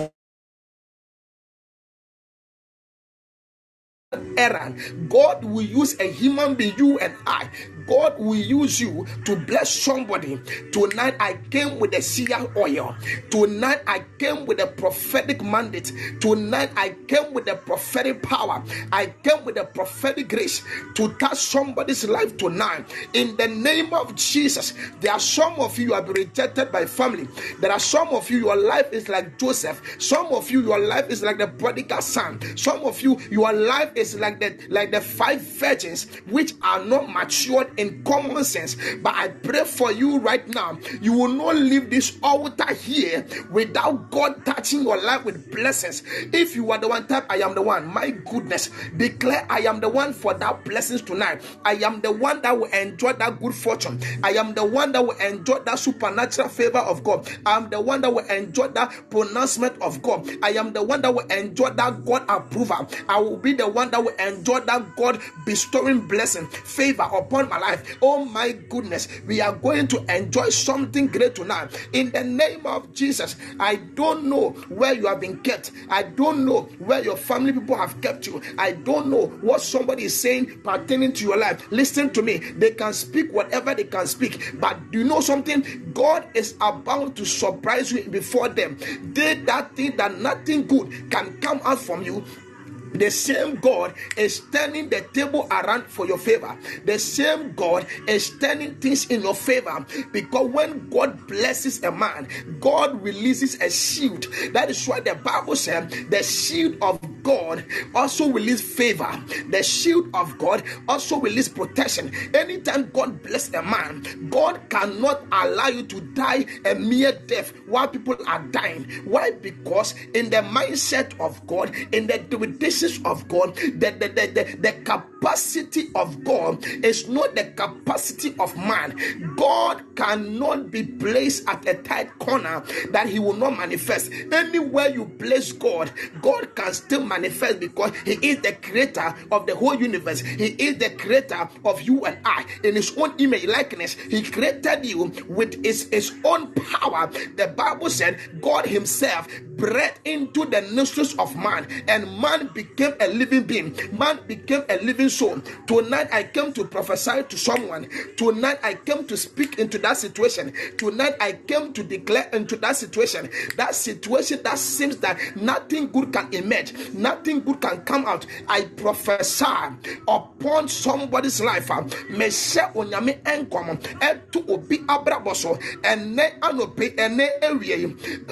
errand. God will use a human being, you and I. God will use you to bless somebody. Tonight I came with a seer oil. Tonight I came with a prophetic mandate. Tonight I came with a prophetic power. I came with a prophetic grace to touch somebody's life tonight. In the name of Jesus, there are some of you have been rejected by family. There are some of you, your life is like Joseph. Some of you, your life is like the prodigal son. Some of you, your life is like the like the five virgins which are not matured in common sense. But I pray for you right now. You will not leave this altar here without God touching your life with blessings. If you are the one type, I am the one. My goodness, declare I am the one for that blessings tonight. I am the one that will enjoy that good fortune. I am the one that will enjoy that supernatural favor of God. I am the one that will enjoy that pronouncement of God. I am the one that will enjoy that God approval. I will be the one that will enjoy that God bestowing blessing, favor upon my life. Oh my goodness, we are going to enjoy something great tonight. In the name of Jesus, I don't know where you have been kept. I don't know where your family people have kept you. I don't know what somebody is saying pertaining to your life. Listen to me. They can speak whatever they can speak, but do you know something? God is about to surprise you before them. They that think that nothing good can come out from you the same God is turning the table around for your favor. The same God is turning things in your favor because when God blesses a man, God releases a shield. That is why the Bible said the shield of God also release favor. The shield of God also release protection. Anytime God bless a man, God cannot allow you to die a mere death while people are dying. Why? Because in the mindset of God, in the of God, the, the, the, the, the capacity of God is not the capacity of man. God cannot be placed at a tight corner that he will not manifest. Anywhere you place God, God can still manifest because he is the creator of the whole universe. He is the creator of you and I. In his own image likeness, he created you with his, his own power. The Bible said God himself breathed into the nostrils of man and man became a living being. Man became a living soul. Tonight I came to prophesy to someone. Tonight I came to speak into that situation. Tonight I came to declare into that situation. That situation that seems that nothing good can emerge, nothing good can come out. I prophesy upon somebody's life. Mehyɛ onyame nkɔm ɛto obi abrabɔ so anɔpe ɛnɛ awie yi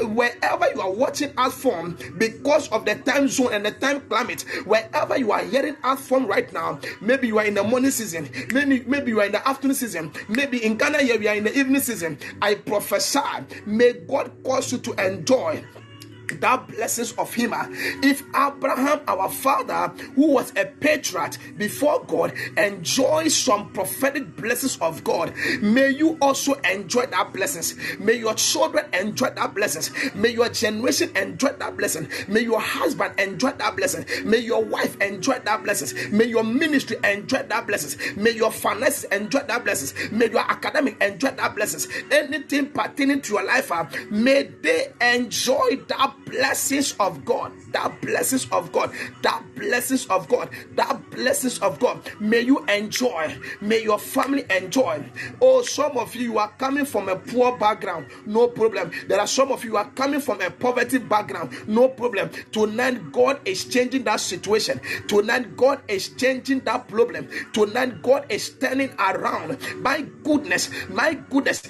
wherever you are watching us from because of the time zone and the time climate wherever you are hearing us from right now Um, maybe you are in the morning season maybe maybe you are in the afternoon season maybe in Ghana here we are in the evening season. I prophesy may God cause you to enjoy that blessings of him. If Abraham, our father, who was a patriarch before God, enjoys some prophetic blessings of God, may you also enjoy that blessings. May your children enjoy that blessings. May your generation enjoy that blessing. May your husband enjoy that blessing. May your wife enjoy that blessings. May your ministry enjoy that blessings. May your finances enjoy that blessings. May your academic enjoy that blessings. Anything pertaining to your life, uh, may they enjoy that blessings of God. That blessings of God. That blessings of God. That blessings of God. May you enjoy. May your family enjoy. Oh, some of you you are coming from a poor background. No problem. There are some of you are coming from a poverty background. No problem. Tonight, God is changing that situation. Tonight, God is changing that problem. Tonight, God is turning around. My goodness, my goodness.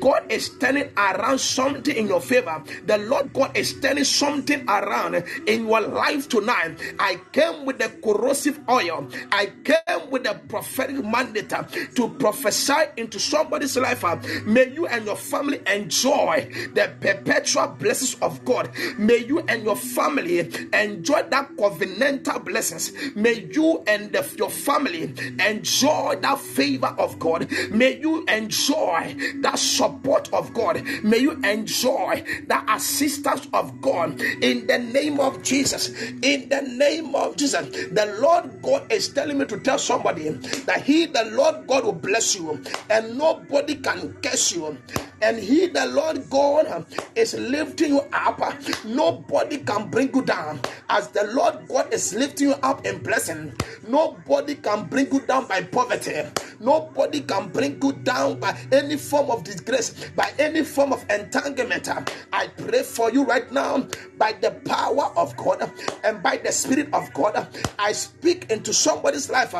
God is turning around something in your favor. The Lord God is turning something around in your life tonight. I came with the corrosive oil. I came with the prophetic mandate to prophesy into somebody's life. May you and your family enjoy the perpetual blessings of God. May you and your family enjoy that covenantal blessings. May you and the- your family enjoy that favor of God. May you enjoy that support of God. May you enjoy the assistance of God in the name of Jesus. In the name of Jesus, the Lord God is telling me to tell somebody that He, the Lord God, will bless you and nobody can curse you. And He, the Lord God, is lifting you up. Nobody can bring you down. As the Lord God is lifting you up in blessing, nobody can bring you down by poverty. Nobody can bring you down by any form of disgrace, by any form of entanglement. I pray for you right now by the power of God and by the Spirit of God. I speak into somebody's life.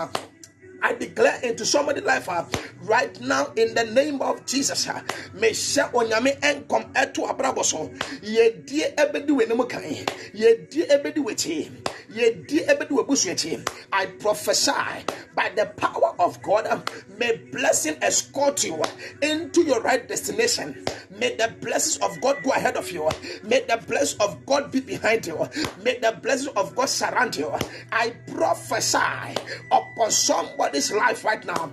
I declare into somebody's life uh, right now in the name of Jesus. onyame enkom eto abrabɔ so. Yedie ebedi w'anim kan. W'akyi. Yedie ebedi akyi. I prophesy by the power of God. uh, May blessing escort you um, into your right destination. May the blessings of God go ahead of you. Um, may the blessings of God be behind you. May the blessings of God surround you. I prophesy upon somebody's life right now.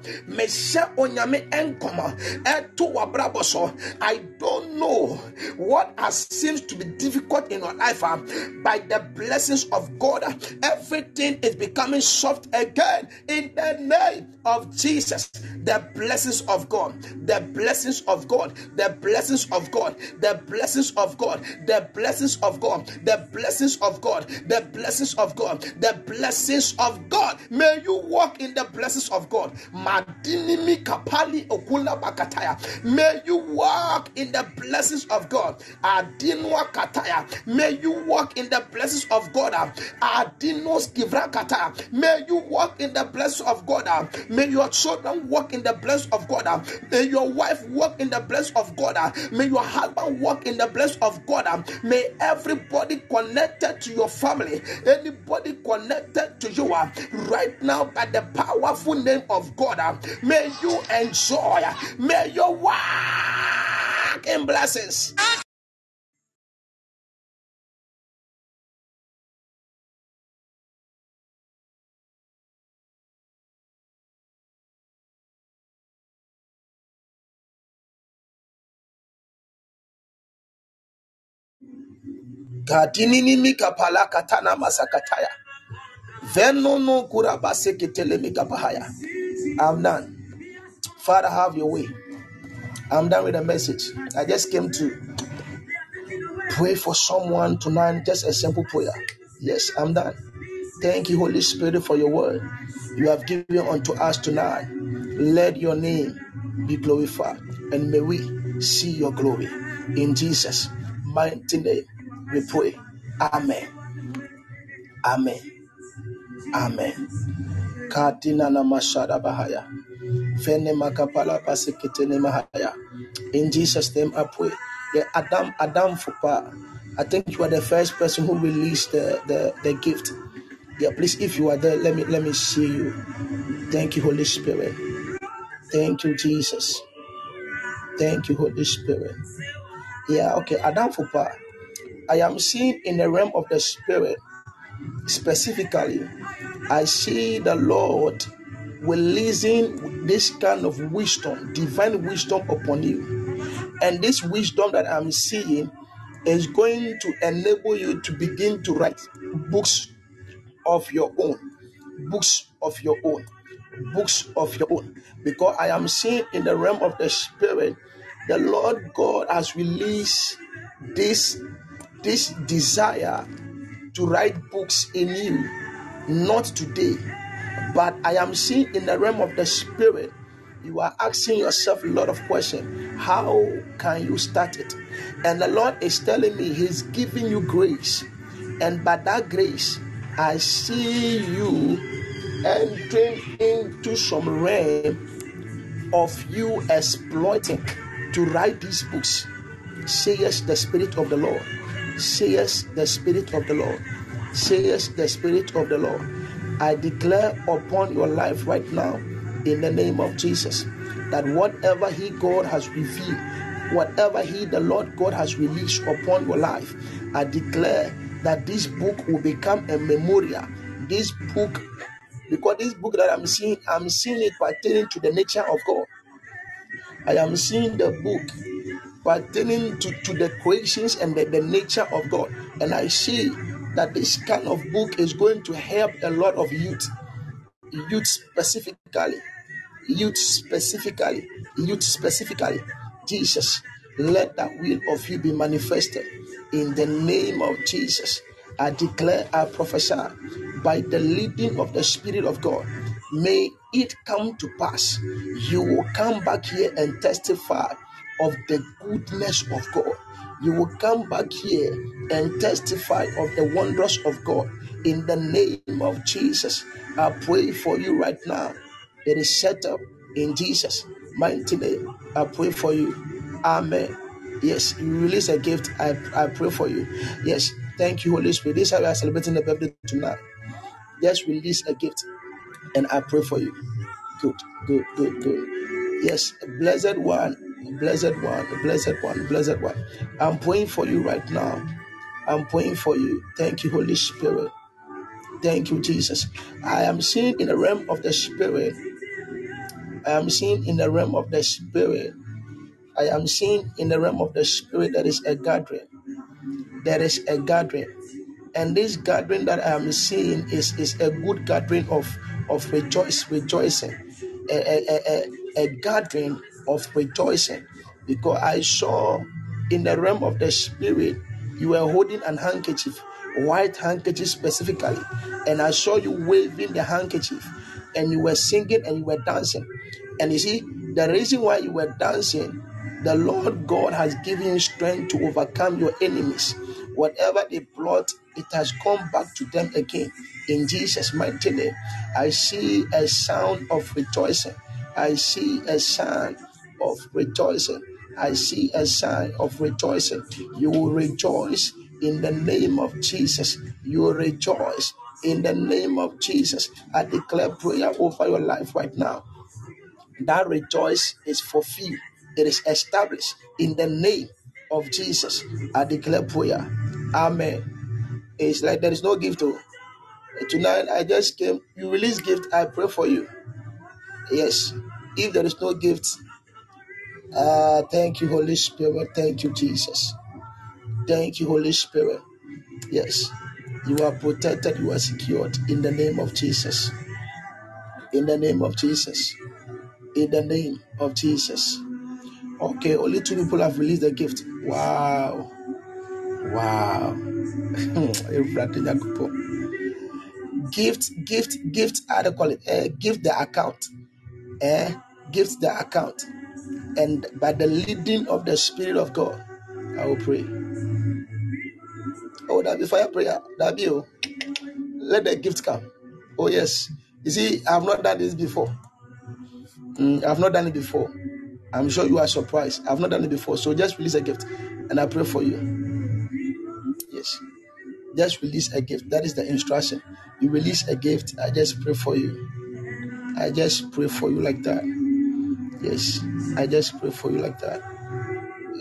I don't know what has seems to be difficult in your life. By the blessings of God, everything is becoming soft again in the name of Jesus. The blessings of God, the blessings of God, the blessings of God, the blessings of God, the blessings of God, the blessings of God, the blessings of God, the blessings of God. May you walk in the blessings of God. Madinimi kapali okula bakataya. May you walk in the blessings of God. Adinwa kataya. May you walk in the blessings of God. Adinos kivra kataya. May you walk in the blessing of God. May your children walk in the blessing of God. May your wife walk in the blessing of God. May your husband walk in the blessing of God. May everybody connected to your family, anybody connected to you right now by the powerful name of God, may you enjoy, may you walk in blessings. I'm done. Father, have your way. I'm done with the message. I just came to pray for someone tonight. Just a simple prayer. Yes, I'm done. Thank you, Holy Spirit, for your word you have given unto us tonight. Let your name be glorified and may we see your glory. In Jesus' mighty name, we pray. Amen. Amen. Amen. Katina namashada bahaya. Vene makapala pasikitene mahaya. In Jesus' name I pray. Yeah, Adam Adam Fupa. I think you are the first person who released the, the, the gift. Yeah, please, if you are there, let me let me see you. Thank you, Holy Spirit. Thank you, Jesus. Thank you, Holy Spirit. Yeah, okay. Adam Fupa. I am seeing in the realm of the spirit, specifically, I see the Lord releasing this kind of wisdom, divine wisdom upon you. And this wisdom that I'm seeing is going to enable you to begin to write books of your own, books of your own, books of your own. Because I am seeing in the realm of the spirit, the Lord God has released this this desire to write books in you, not today, but I am seeing in the realm of the spirit. You are asking yourself a lot of questions. How can you start it? And the Lord is telling me He's giving you grace. And by that grace, I see you entering into some realm of you exploiting to write these books. Say yes, the Spirit of the Lord. Say yes, the Spirit of the Lord. Says the Spirit of the Lord. I declare upon your life right now, in the name of Jesus, that whatever He God has revealed, whatever He the Lord God has released upon your life, I declare that this book will become a memorial. This book, because this book that I'm seeing, I'm seeing it pertaining to the nature of God. I am seeing the book pertaining to, to the creations and the, the nature of God. And I see that this kind of book is going to help a lot of youth, youth specifically, youth specifically, youth specifically. Jesus, let that will of you be manifested in the name of Jesus. I declare, I prophesy by the leading of the Spirit of God. May it come to pass. You will come back here and testify of the goodness of God. You will come back here and testify of the wonders of God. In the name of Jesus, I pray for you right now. It is set up in Jesus' mighty name. I pray for you. Amen. Yes, you release a gift. I, I pray for you. Yes, thank you, Holy Spirit. This is how we are celebrating the birthday tonight. Just release a gift and I pray for you. Good, good, good, good. Yes, blessed one, blessed one, blessed one, blessed one. I'm praying for you right now. I'm praying for you. Thank you, Holy Spirit. Thank you, Jesus. I am seeing in the realm of the Spirit. I am seeing in the realm of the Spirit. I am seeing in the realm of the Spirit that is a gathering. There is a gathering. And this gathering that I am seeing is, is a good gathering of, of rejoice, rejoicing. A, a, a, a, a gathering of rejoicing. Because I saw in the realm of the spirit, you were holding an handkerchief, white handkerchief specifically. And I saw you waving the handkerchief. And you were singing and you were dancing. And you see, the reason why you were dancing, the Lord God has given you strength to overcome your enemies. Whatever they plot, it has come back to them again. In Jesus' mighty name, I see a sound of rejoicing. I see a sound of rejoicing. I see a sign of rejoicing. You will rejoice in the name of Jesus. You will rejoice in the name of Jesus. I declare prayer over your life right now that rejoice is fulfilled. It is established in the name of Jesus. I declare prayer. Amen. It's like there is no gift. To tonight, I just came. You release gift. I pray for you. Yes. If there is no gift, uh, thank you, Holy Spirit. Thank you, Jesus. Thank you, Holy Spirit. Yes, you are protected, you are secured in the name of Jesus. In the name of Jesus. In the name of Jesus. Okay, only two people have released the gift. Wow. Wow. Gift, gift, gift, how do call it? Uh, give the account. Eh? Gift the account. And by the leading of the Spirit of God, I will pray. Oh, that be fire prayer. That be oh. Let the gift come. Oh, yes. You see, I've not done this before. Mm, I've not done it before. I'm sure you are surprised. I've not done it before. So just release a gift and I pray for you. Yes. Just release a gift. That is the instruction. You release a gift. I just pray for you. I just pray for you like that. Yes. I just pray for you like that.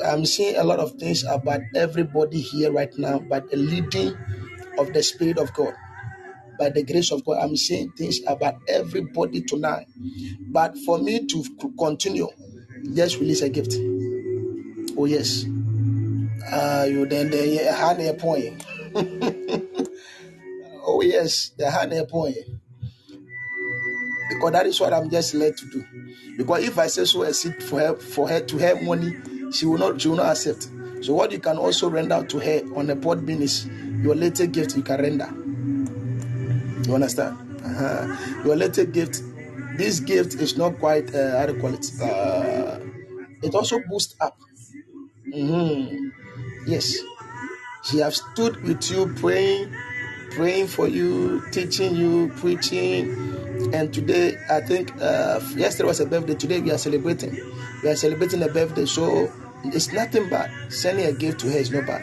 I'm seeing a lot of things about everybody here right now, but the leading of the Spirit of God, by the grace of God. I'm seeing things about everybody tonight. But for me to continue, just release a gift. Oh yes. Uh, you then the honey point. Oh yes, the honey point. Because that is what I'm just led to do. Because if I say so seed for her for her to have money, she will not she will not accept. So what you can also render to her on a Podbean is your later gift you can render. You understand? Uh-huh. Your later gift. This gift is not quite uh, how do you call it? Uh, it also boosts up. Mhm. Yes, she have stood with you praying, praying for you, teaching you, preaching. And today, I think uh, yesterday was a birthday. Today we are celebrating. We are celebrating a birthday, so it's nothing bad. Sending a gift to her is not bad.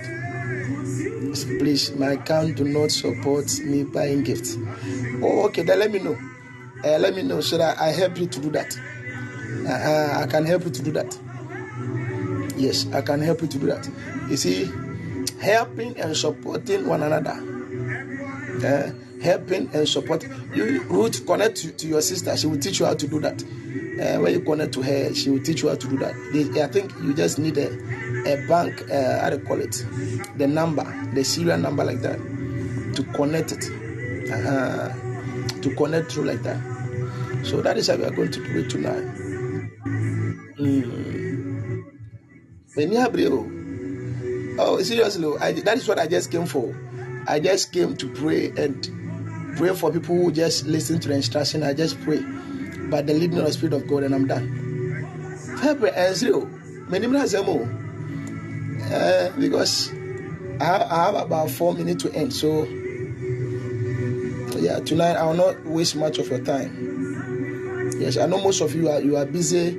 Please, my account do not support me buying gifts. Oh, okay. Then let me know. Uh, let me know so that I help you to do that. Uh, I can help you to do that. Yes, I can help you to do that. You see, helping and supporting one another. Uh, helping and supporting. You Ruth connect to, to your sister. She will teach you how to do that. Uh, when you connect to her, she will teach you how to do that. I think you just need a, a bank. Uh, how do you call it? The number, the serial number like that, to connect it. Uh-huh. To connect through like that. So that is how we are going to do it tonight. Abreu. Oh, seriously, I, that is what I just came for. I just came to pray and pray for people who just listen to the instruction. I just pray by the leading of the Spirit of God, and I'm done. February and zero. Many. Uh, because I have, I have about four minutes to end. So, yeah, tonight I will not waste much of your time. Yes, I know most of you are you are busy.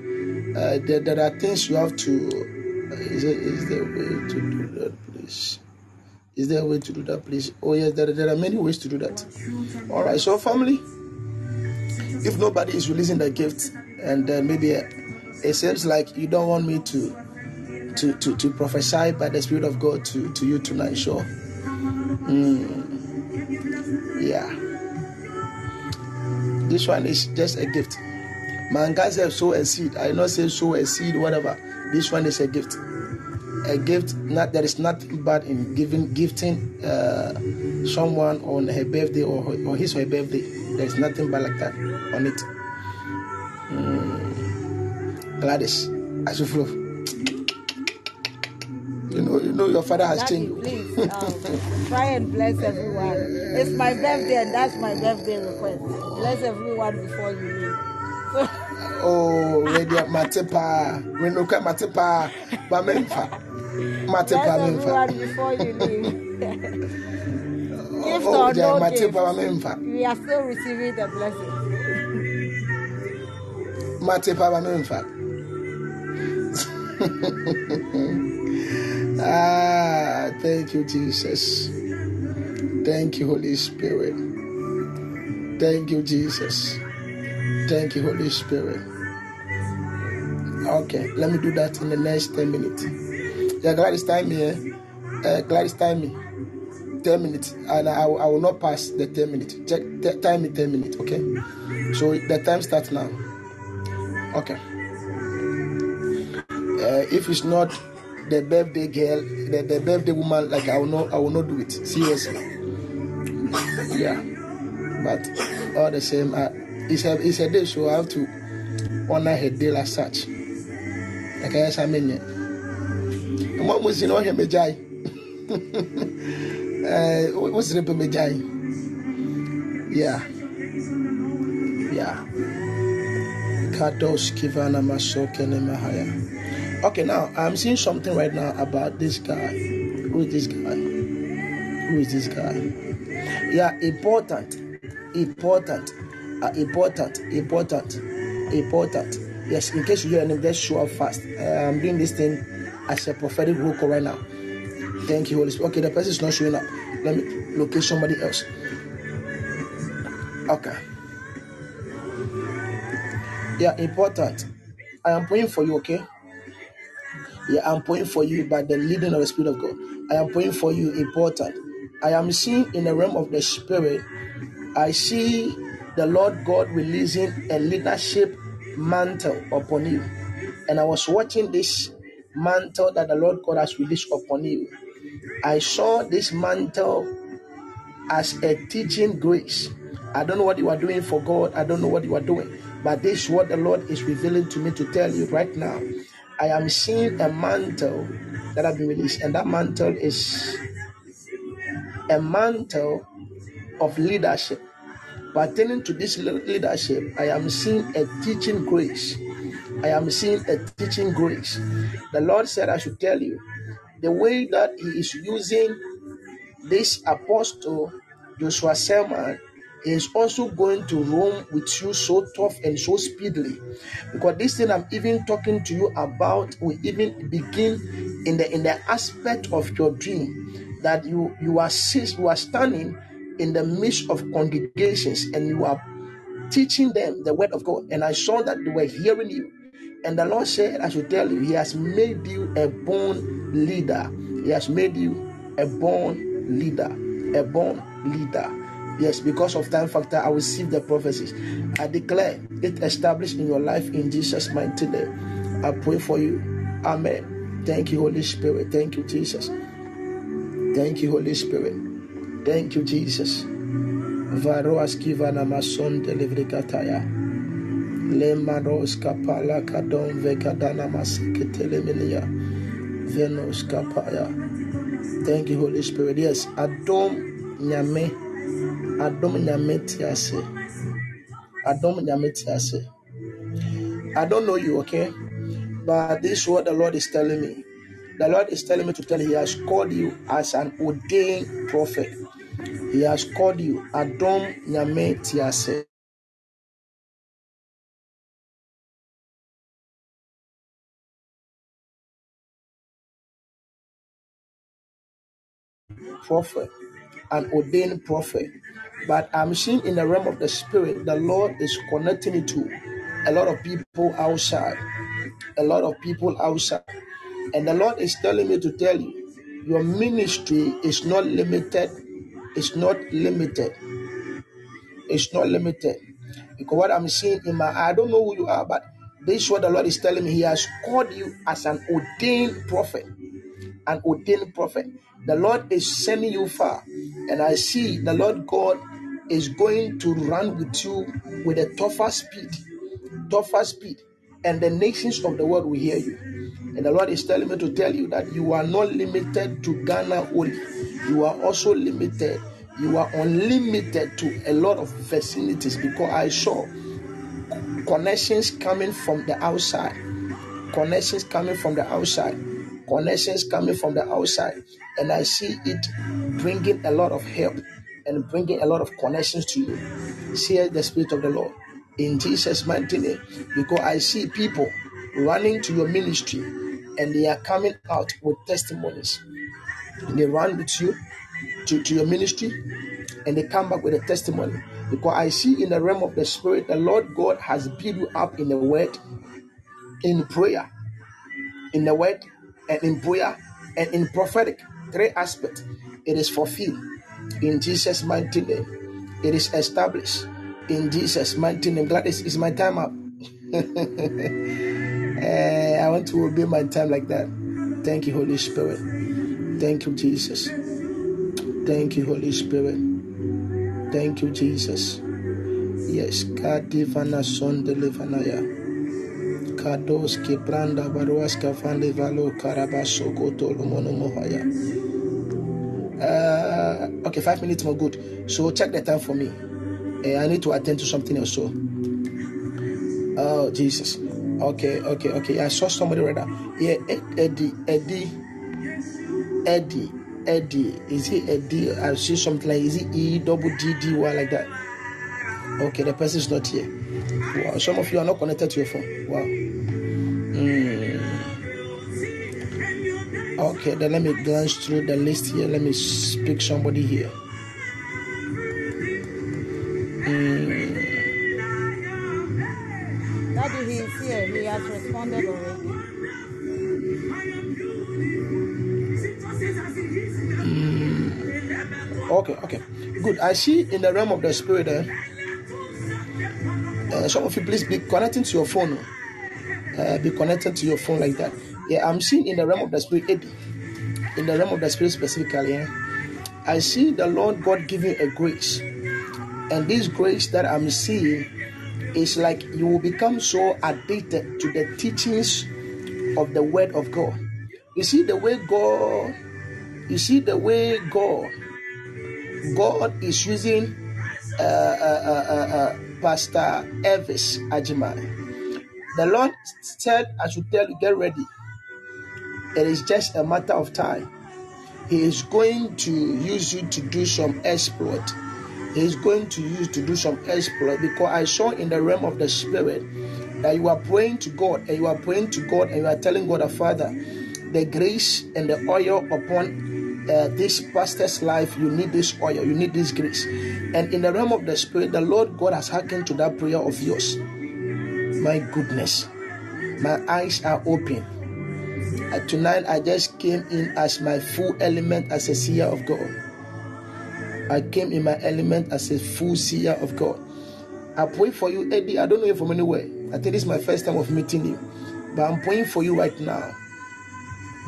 Uh, there, there are things you have to. Uh, is, there, is there way to do that, please? Is there a way to do that, please? Oh yes, there, there are many ways to do that. All right, so family, if nobody is releasing the gift, and then maybe it seems like you don't want me to to to, to prophesy by the Spirit of God to to you tonight, sure. Hmm. Yeah, this one is just a gift. Man, guys have sow a seed. I not say sow a seed, whatever. This one is a gift. A gift. Not there is nothing bad in giving, gifting uh, someone on her birthday or, or his or her birthday. There is nothing bad like that on it. Mm. Gladys, as you flow. You know, you know, your father has Daddy, changed. please um, try and bless everyone. It's my birthday, and that's my birthday request. Bless everyone before you leave. Oh, ready mate pa. We no ka mate pa. Ba memfa. Mate Bless pa memfa. everyone before you leave. gift Oh, or yeah, no gift, pa ba memfa. we are still receiving the blessing. Mate pa ba memfa. Ah, thank you, Jesus. Thank you, Holy Spirit. Thank you, Jesus. Thank you, Holy Spirit. Okay, let me do that in the next 10 minutes. Yeah, Gladys, time here. Uh, Gladys, time me. 10 minutes. And I, I will not pass the 10 minutes. Check, time me 10 minutes, okay? So the time starts now. Okay. Uh, if it's not the birthday girl, the, the birthday woman, like I will not, I will not do it. Seriously. Yeah. But all the same, uh, it's a it's a day, so I have to honor her day as such. Like I said, I mean, know him jai? Uh, what's the jai? Yeah. Yeah. Kados Kivana Masokene Mahaya. Okay, now I'm seeing something right now about this guy. Who is this guy? Who is this guy? Yeah, important, important, uh, important, important, important. Yes, in case you hear anything, just show up fast. Uh, I'm doing this thing as a prophetic vocal right now. Thank you, Holy Spirit. Okay, the person is not showing up. Let me locate somebody else. Okay. Yeah, important. I am praying for you, okay? Yeah, I'm praying for you by the leading of the Spirit of God. I am praying for you, important. I am seeing in the realm of the Spirit, I see the Lord God releasing a leadership mantle upon you. And I was watching this mantle that the Lord God has released upon you. I saw this mantle as a teaching grace. I don't know what you are doing for God. I don't know what you are doing. But this is what the Lord is revealing to me to tell you right now. I am seeing a mantle that I've been released, and that mantle is a mantle of leadership. Pertaining to this le- leadership, I am seeing a teaching grace. I am seeing a teaching grace. The Lord said, I should tell you the way that He is using this apostle Joshua Selman is also going to roam with you so tough and so speedily. Because this thing i'm even talking to you about will even begin in the in the aspect of your dream that you you are you are standing in the midst of congregations and you are teaching them the word of god. And i saw that they were hearing you and the lord said i should tell you he has made you a born leader he has made you a born leader a born leader Yes, because of time factor, I receive the prophecies. I declare it established in your life in Jesus' name. I pray for you. Amen. Thank you, Holy Spirit. Thank you, Jesus. Thank you, Holy Spirit. Thank you, Jesus. Varo Varoas kivana mason delivrigataya. Lemaros kapala kadon vekadana masikiteleminia. Venos kapaya. Thank you, Holy Spirit. Yes, Adom Nyame. Adom Nyame Tiase. Adom Nyame Tiase. I don't know you, okay? But this is what the Lord is telling me. The Lord is telling me to tell you, He has called you as an ordained prophet. He has called you Adom Nyame Tiase. Prophet, an ordained prophet. But I'm seeing in the realm of the spirit, the Lord is connecting it to a lot of people outside. A lot of people outside. And the Lord is telling me to tell you, your ministry is not limited. It's not limited. It's not limited. Because what I'm seeing in my I don't know who you are, but this is what the Lord is telling me. He has called you as an ordained prophet. An ordained prophet. The Lord is sending you far. And I see the Lord God is going to run with you with a tougher speed. Tougher speed. And the nations of the world will hear you. And the Lord is telling me to tell you that you are not limited to Ghana only. You are also limited. You are unlimited to a lot of vicinities because I saw connections coming from the outside. Connections coming from the outside. Connections coming from the outside. And I see it bringing a lot of help and bringing a lot of connections to you. Say the Spirit of the Lord in Jesus' mighty name. Because I see people running to your ministry and they are coming out with testimonies. They run with you to, to your ministry and they come back with a testimony. Because I see in the realm of the spirit, the Lord God has built you up in the word, in prayer, in the word, and in prayer, and in prophetic. Three aspects. It is fulfilled in Jesus' mighty name. It is established in Jesus' mighty name. Gladys, it's my time up. Eh, I want to obey my time like that. Thank you, Holy Spirit. Thank you, Jesus. Thank you, Holy Spirit. Thank you, Jesus. Yes, Kadivana Son de Levanaya. Kados Kibranda Baruaska Fande Valo Karabaso Koto Lomono Mohaya. Uh, okay, five minutes more good. So check the time for me. Uh, I need to attend to something else. So, oh Jesus. Okay, okay, okay. I saw somebody right now. Yeah, Eddie, Eddie, Eddie, Eddie. Is he Eddie? I see something like is he E double D D Y like that? Okay, the person is not here. Wow, some of you are not connected to your phone. Wow. Mm. Okay, then let me glance through the list here. Let me speak somebody here. Daddy, he is here. He has responded already. Okay, okay, good. I see in the realm of the spirit. Eh, uh, some of you, please be connecting to your phone. Uh, be connected to your phone like that. Yeah, I'm seeing in the realm of the spirit, Eddie. In the realm of the spirit specifically, eh, I see the Lord God giving a grace, and this grace that I'm seeing is like you will become so addicted to the teachings of the Word of God. You see the way God, you see the way God, God is using uh, uh, uh, uh, uh, Pastor Elvis Agyemang. The Lord said, I should tell you, get ready. It is just a matter of time. He is going to use you to do some exploit. He is going to use to do some exploit because I saw in the realm of the spirit that you are praying to God and you are praying to God and you are telling God, the Father, the grace and the oil upon uh, this pastor's life, you need this oil, you need this grace. And in the realm of the spirit, the Lord God has hearkened to that prayer of yours. My goodness, my eyes are open. Uh, tonight, I just came in as my full element as a seer of God. I came in my element as a full seer of God. I pray for you, Eddie. I don't know you from anywhere. I think this is my first time of meeting you, but I'm praying for you right now.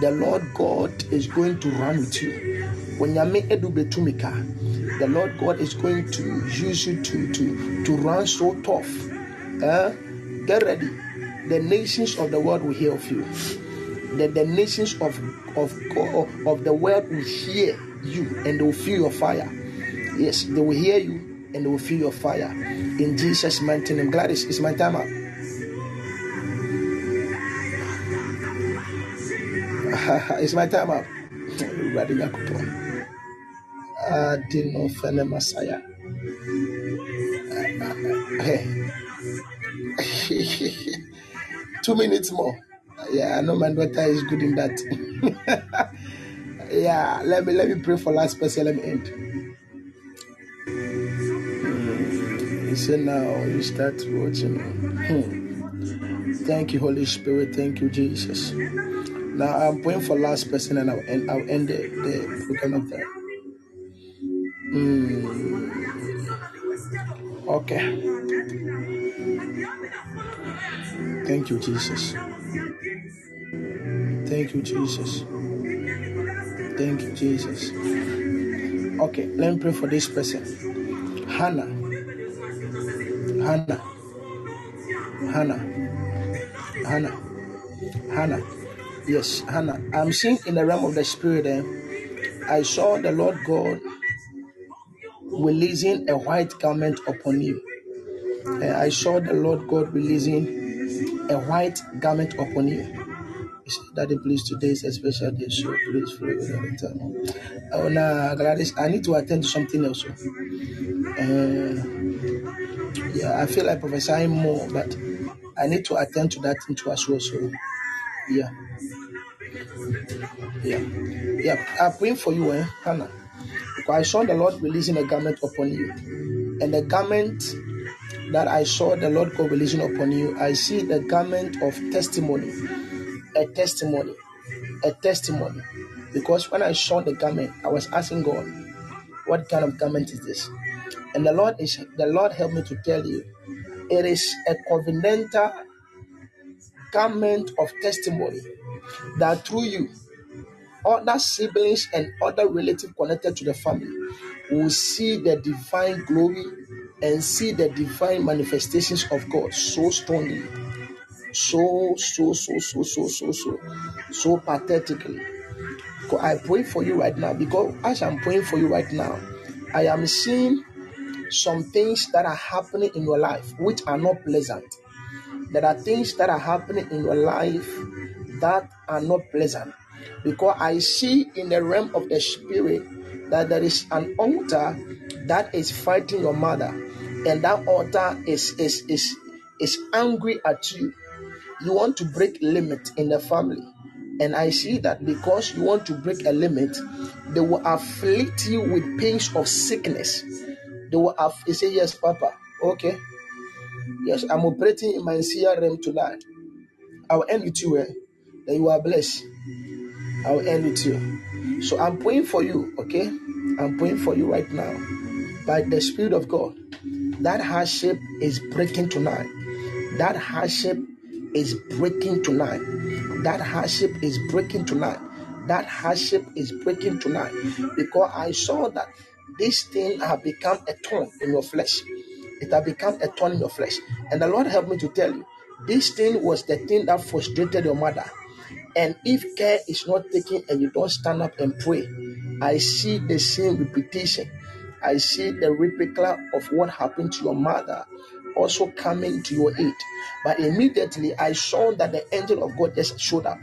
The Lord God is going to run with you. When you make Edu Betumika, the Lord God is going to use you to to to run so tough. Eh? Get ready. The nations of the world will hear of you. The, the nations of of of the world will hear you and they will feel your fire. Yes, they will hear you and they will feel your fire. In Jesus' mighty name. Gladys, it's my time up. it's my time up. Adino ah, Fene Messiah. Hey. Two minutes more. Yeah, I know my daughter is good in that. yeah, let me let me pray for last person. Let me end. He said, now you start watching. Hmm. Thank you, Holy Spirit. Thank you, Jesus. Now I'm praying for last person and I'll end, I'll end the, the program of that. Hmm. Okay. Thank you, Jesus. Thank you, Jesus. Thank you, Jesus. Okay, let me pray for this person. Hannah. Hannah. Hannah. Hannah. Hannah. Yes, Hannah. I'm seeing in the realm of the spirit there. I saw the Lord God releasing a white garment upon you. Uh, I saw the Lord God releasing a white garment upon you. Daddy, please, today is a special day, so please all the time. Oh, no, Gladys, I need to attend to something else. Uh, yeah, I feel like prophesying more, but I need to attend to that thing too as well. So, yeah, yeah, yeah. I'm praying for you, eh, Hannah, because I saw the Lord releasing a garment upon you, and the garment that I saw the Lord releasing upon you, I see the garment of testimony, a testimony, a testimony. Because when I saw the garment, I was asking God, what kind of garment is this? And the Lord is the Lord helped me to tell you, it is a covenantal garment of testimony that through you other siblings and other relatives connected to the family will see the divine glory and see the divine manifestations of God so strongly, so, so, so, so, so, so, so, so pathetically. I pray for you right now because as I'm praying for you right now, I am seeing some things that are happening in your life which are not pleasant. There are things that are happening in your life that are not pleasant because I see in the realm of the spirit that there is an altar that is fighting your mother, and that altar is is is is angry at you. You want to break limit in the family, and I see that because you want to break a limit, they will afflict you with pains of sickness. They will have. You say yes, Papa. Okay. Yes, I'm operating in my CRM tonight. I'll end with you. Eh? Then you are blessed. I'll end with you. So I'm praying for you, okay? I'm praying for you right now. By the Spirit of God, that hardship is breaking tonight. That hardship is breaking tonight. That hardship is breaking tonight. That hardship is breaking tonight. Because I saw that this thing have become a thorn in your flesh. It has become a thorn in your flesh. And the Lord helped me to tell you, this thing was the thing that frustrated your mother. And if care is not taken and you don't stand up and pray, I see the same repetition. I see the replica of what happened to your mother also coming to your aid. But immediately I saw that the angel of God just showed up.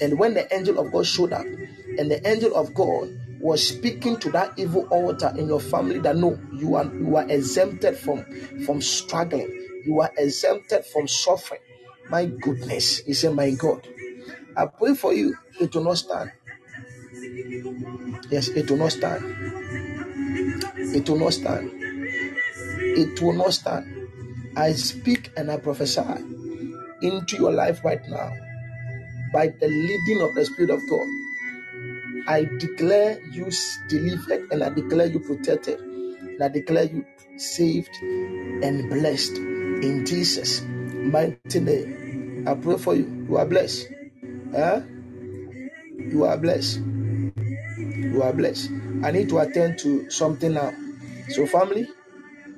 And when the angel of God showed up, and the angel of God was speaking to that evil altar in your family that no, you are you are exempted from from struggling, you are exempted from suffering. My goodness, he said, My God. I pray for you, it will not stand. Yes, it will not stand. It will not stand. It will not stand. I speak and I prophesy into your life right now by the leading of the Spirit of God. I declare you delivered and I declare you protected and I declare you saved and blessed in Jesus' mighty name. I pray for you. You are blessed. Huh? You are blessed. You are blessed. I need to attend to something now. So, family,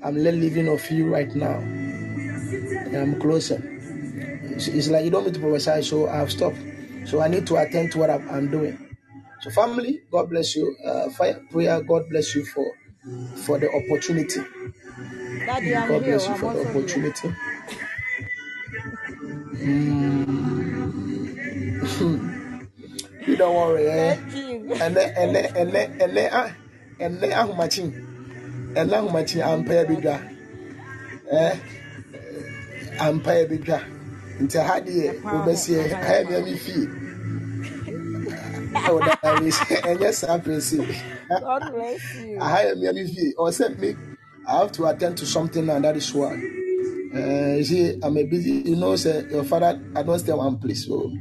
I'm leaving of you right now. And I'm closer. It's, it's like you don't need to prophesy, so I've stopped. So I need to attend to what I'm, I'm doing. So, family, God bless you. Uh, fire prayer, God bless you for for the opportunity. Daddy, I'm God here. bless you I'm for the opportunity. here. Hmm. you don't worry eh? Ɛnɛ ɛnɛ ɛnɛ ɛnɛ ah ɛnɛ ahomakyin ɛnɛ ahomakyin ampa yɛ bi dwa ɛɛ ampa yɛ bi dwa nti ha deɛ wɔbɛsi yɛ ha yɛ mi fie ɛwɔ daare ɛnyɛ saa pɛrɛsi ha yɛ mi fie ɔsɛ mi I have to attend to something now that is why. Uh, eh, see, I'm a busy, you know, say, your father, I don't stay one place. So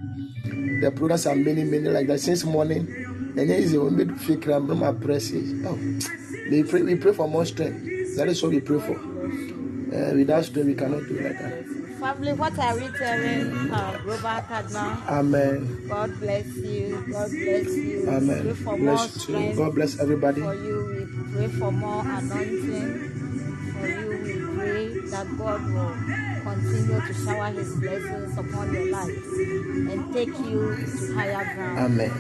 the products are many many like that since morning and easy when we fake no my press it. oh we pray we pray for more strength that is what we pray for uh, without strength we cannot do like that Family, what are we telling uh, Robert Kadna? amen God bless you. God bless you. Pray amen for more bless you strength God bless everybody for you. We pray for more anointing for you. We pray that God will continue to shower His blessings upon your life and take you to higher ground. amen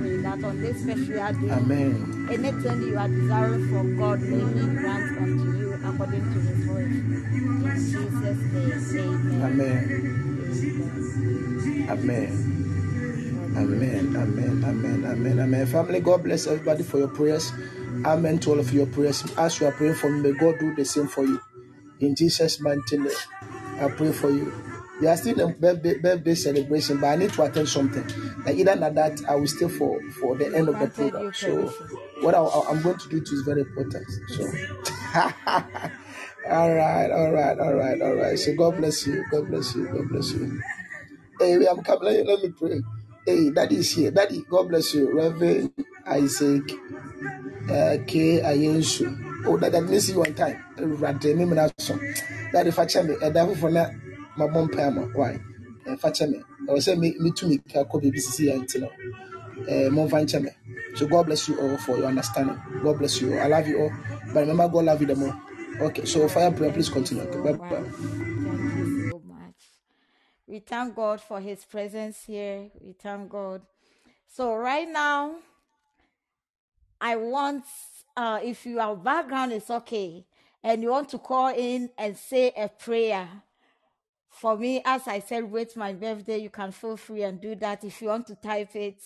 Pray that on this special day, amen anything you are desiring from God, may He grant unto you according to His word. In Jesus' name, amen. amen amen Amen, amen, amen, amen, amen. Family, God bless everybody for your prayers. Amen to all of your prayers. As you are praying for me, may God do the same for you. In Jesus' mighty name, I pray for you. We are still in birthday, birthday celebration, but I need to attend something. Like either than that, I will stay for for the end of the program. So, what I, I'm going to do too is very important. So, all right, all right, all right, all right. So, God bless you. God bless you. God bless you. Hey, I'm coming. Let, let me pray. Hey, Daddy is here. Daddy, God bless you. Reverend Isaac uh, K. Ayensu. Oh, I didn't see you on time. Rante, me na so. Daddy, facha me. Eh, Daddy, for na my mom pay mo. Why? Eh, me. I saying me me to me ka ko baby sisi ya ntino. Uh, Monvan Cheme. So God bless you all for your understanding. God bless you. I love you all. But remember, God love you the more. Okay, so fire prayer, please continue. Okay, bye bye. So much. We thank God for His presence here. We thank God. So right now, I want, uh, if your background is okay, and you want to call in and say a prayer for me as I celebrate my birthday, you can feel free and do that. If you want to type it,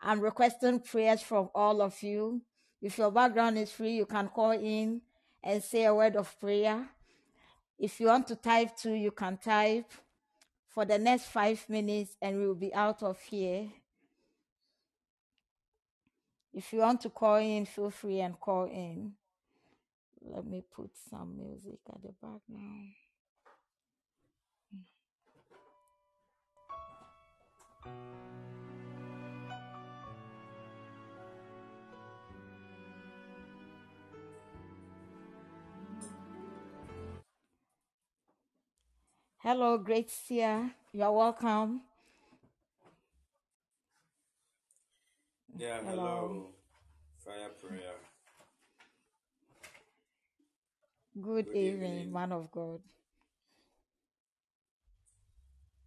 I'm requesting prayers from all of you. If your background is free, you can call in and say a word of prayer. If you want to type too, you can type for the next five minutes and we will be out of here. If you want to call in, feel free and call in. Let me put some music at the background. Hello, great seer. You're welcome. Yeah, Hello. hello. Fire prayer. Good Good evening, evening man of God.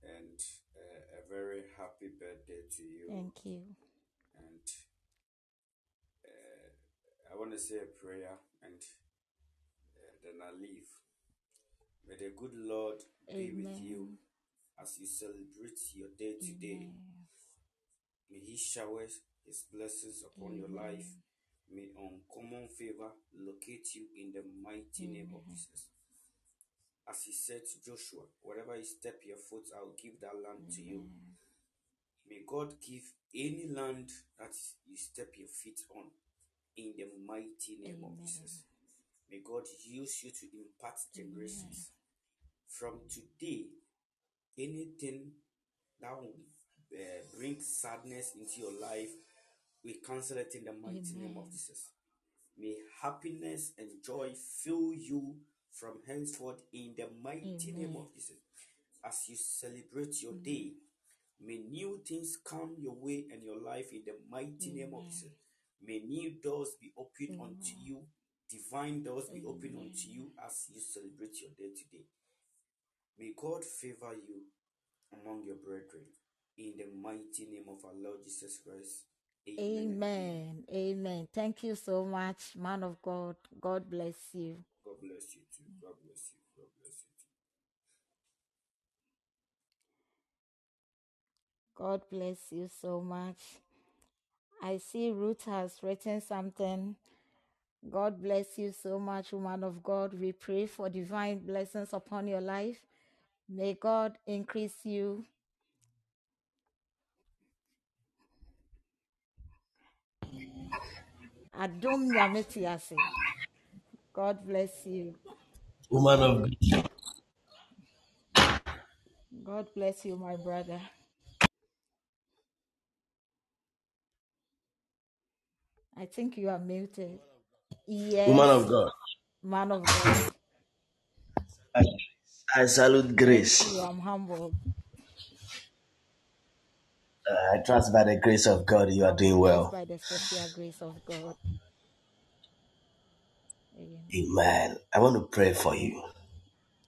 and uh, a very happy birthday to you. Thank you. And uh, I want to say a prayer and uh, then I leave. May the good Lord be with you as you celebrate your day today. Amen. May He shower His blessings upon your life. May uncommon favor locate you in the mighty name of Jesus. As He said to Joshua, wherever you step your foot, I will give that land to you. May God give any land that you step your feet on in the mighty name of Jesus. May God use you to impart graces. From today, anything that will uh, bring sadness into your life, we cancel it in the mighty name of Amen. Jesus. May happiness and joy fill you from henceforth in the mighty name Amen. of Jesus. As you celebrate your day, may new things come your way and your life in the mighty name of Amen. Jesus. May new doors be opened unto Amen. you, divine doors be opened Amen. unto you as you celebrate your day today. May God favor you among your brethren in the mighty name of our Lord Jesus Christ. Amen amen. Thank you so much, man of God. God bless you. God bless you too. God bless you. God bless you too. God bless you so much. I see Ruth has written something. God bless you so much, woman of God. We pray for divine blessings upon your life. May God increase you. Adom nyame. God bless you. Woman of God, God bless you, my brother. I think you are muted. Yes. woman of God, man of God. I, I salute grace. you. I'm humbled. Uh, I trust by the grace of God you are doing well. by the special grace of God. Amen. Amen. I want to pray for you.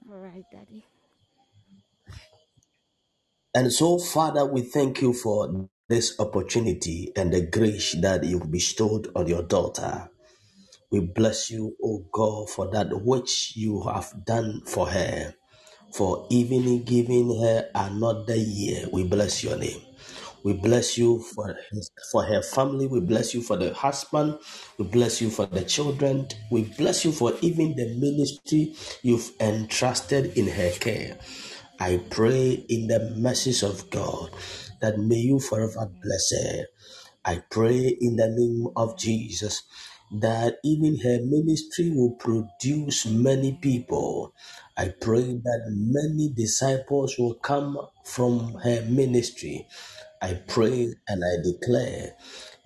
All right, Daddy. And so, Father, we thank you for this opportunity and the grace that you've bestowed on your daughter. We bless you, O God, for that which you have done for her. for even giving her another year. We bless your name. We bless you for his, for her family. We bless you for the husband. We bless you for the children. We bless you for even the ministry you've entrusted in her care. I pray in the mercies of God that may you forever bless her. I pray in the name of Jesus that even her ministry will produce many people. I pray that many disciples will come from her ministry. I pray and I declare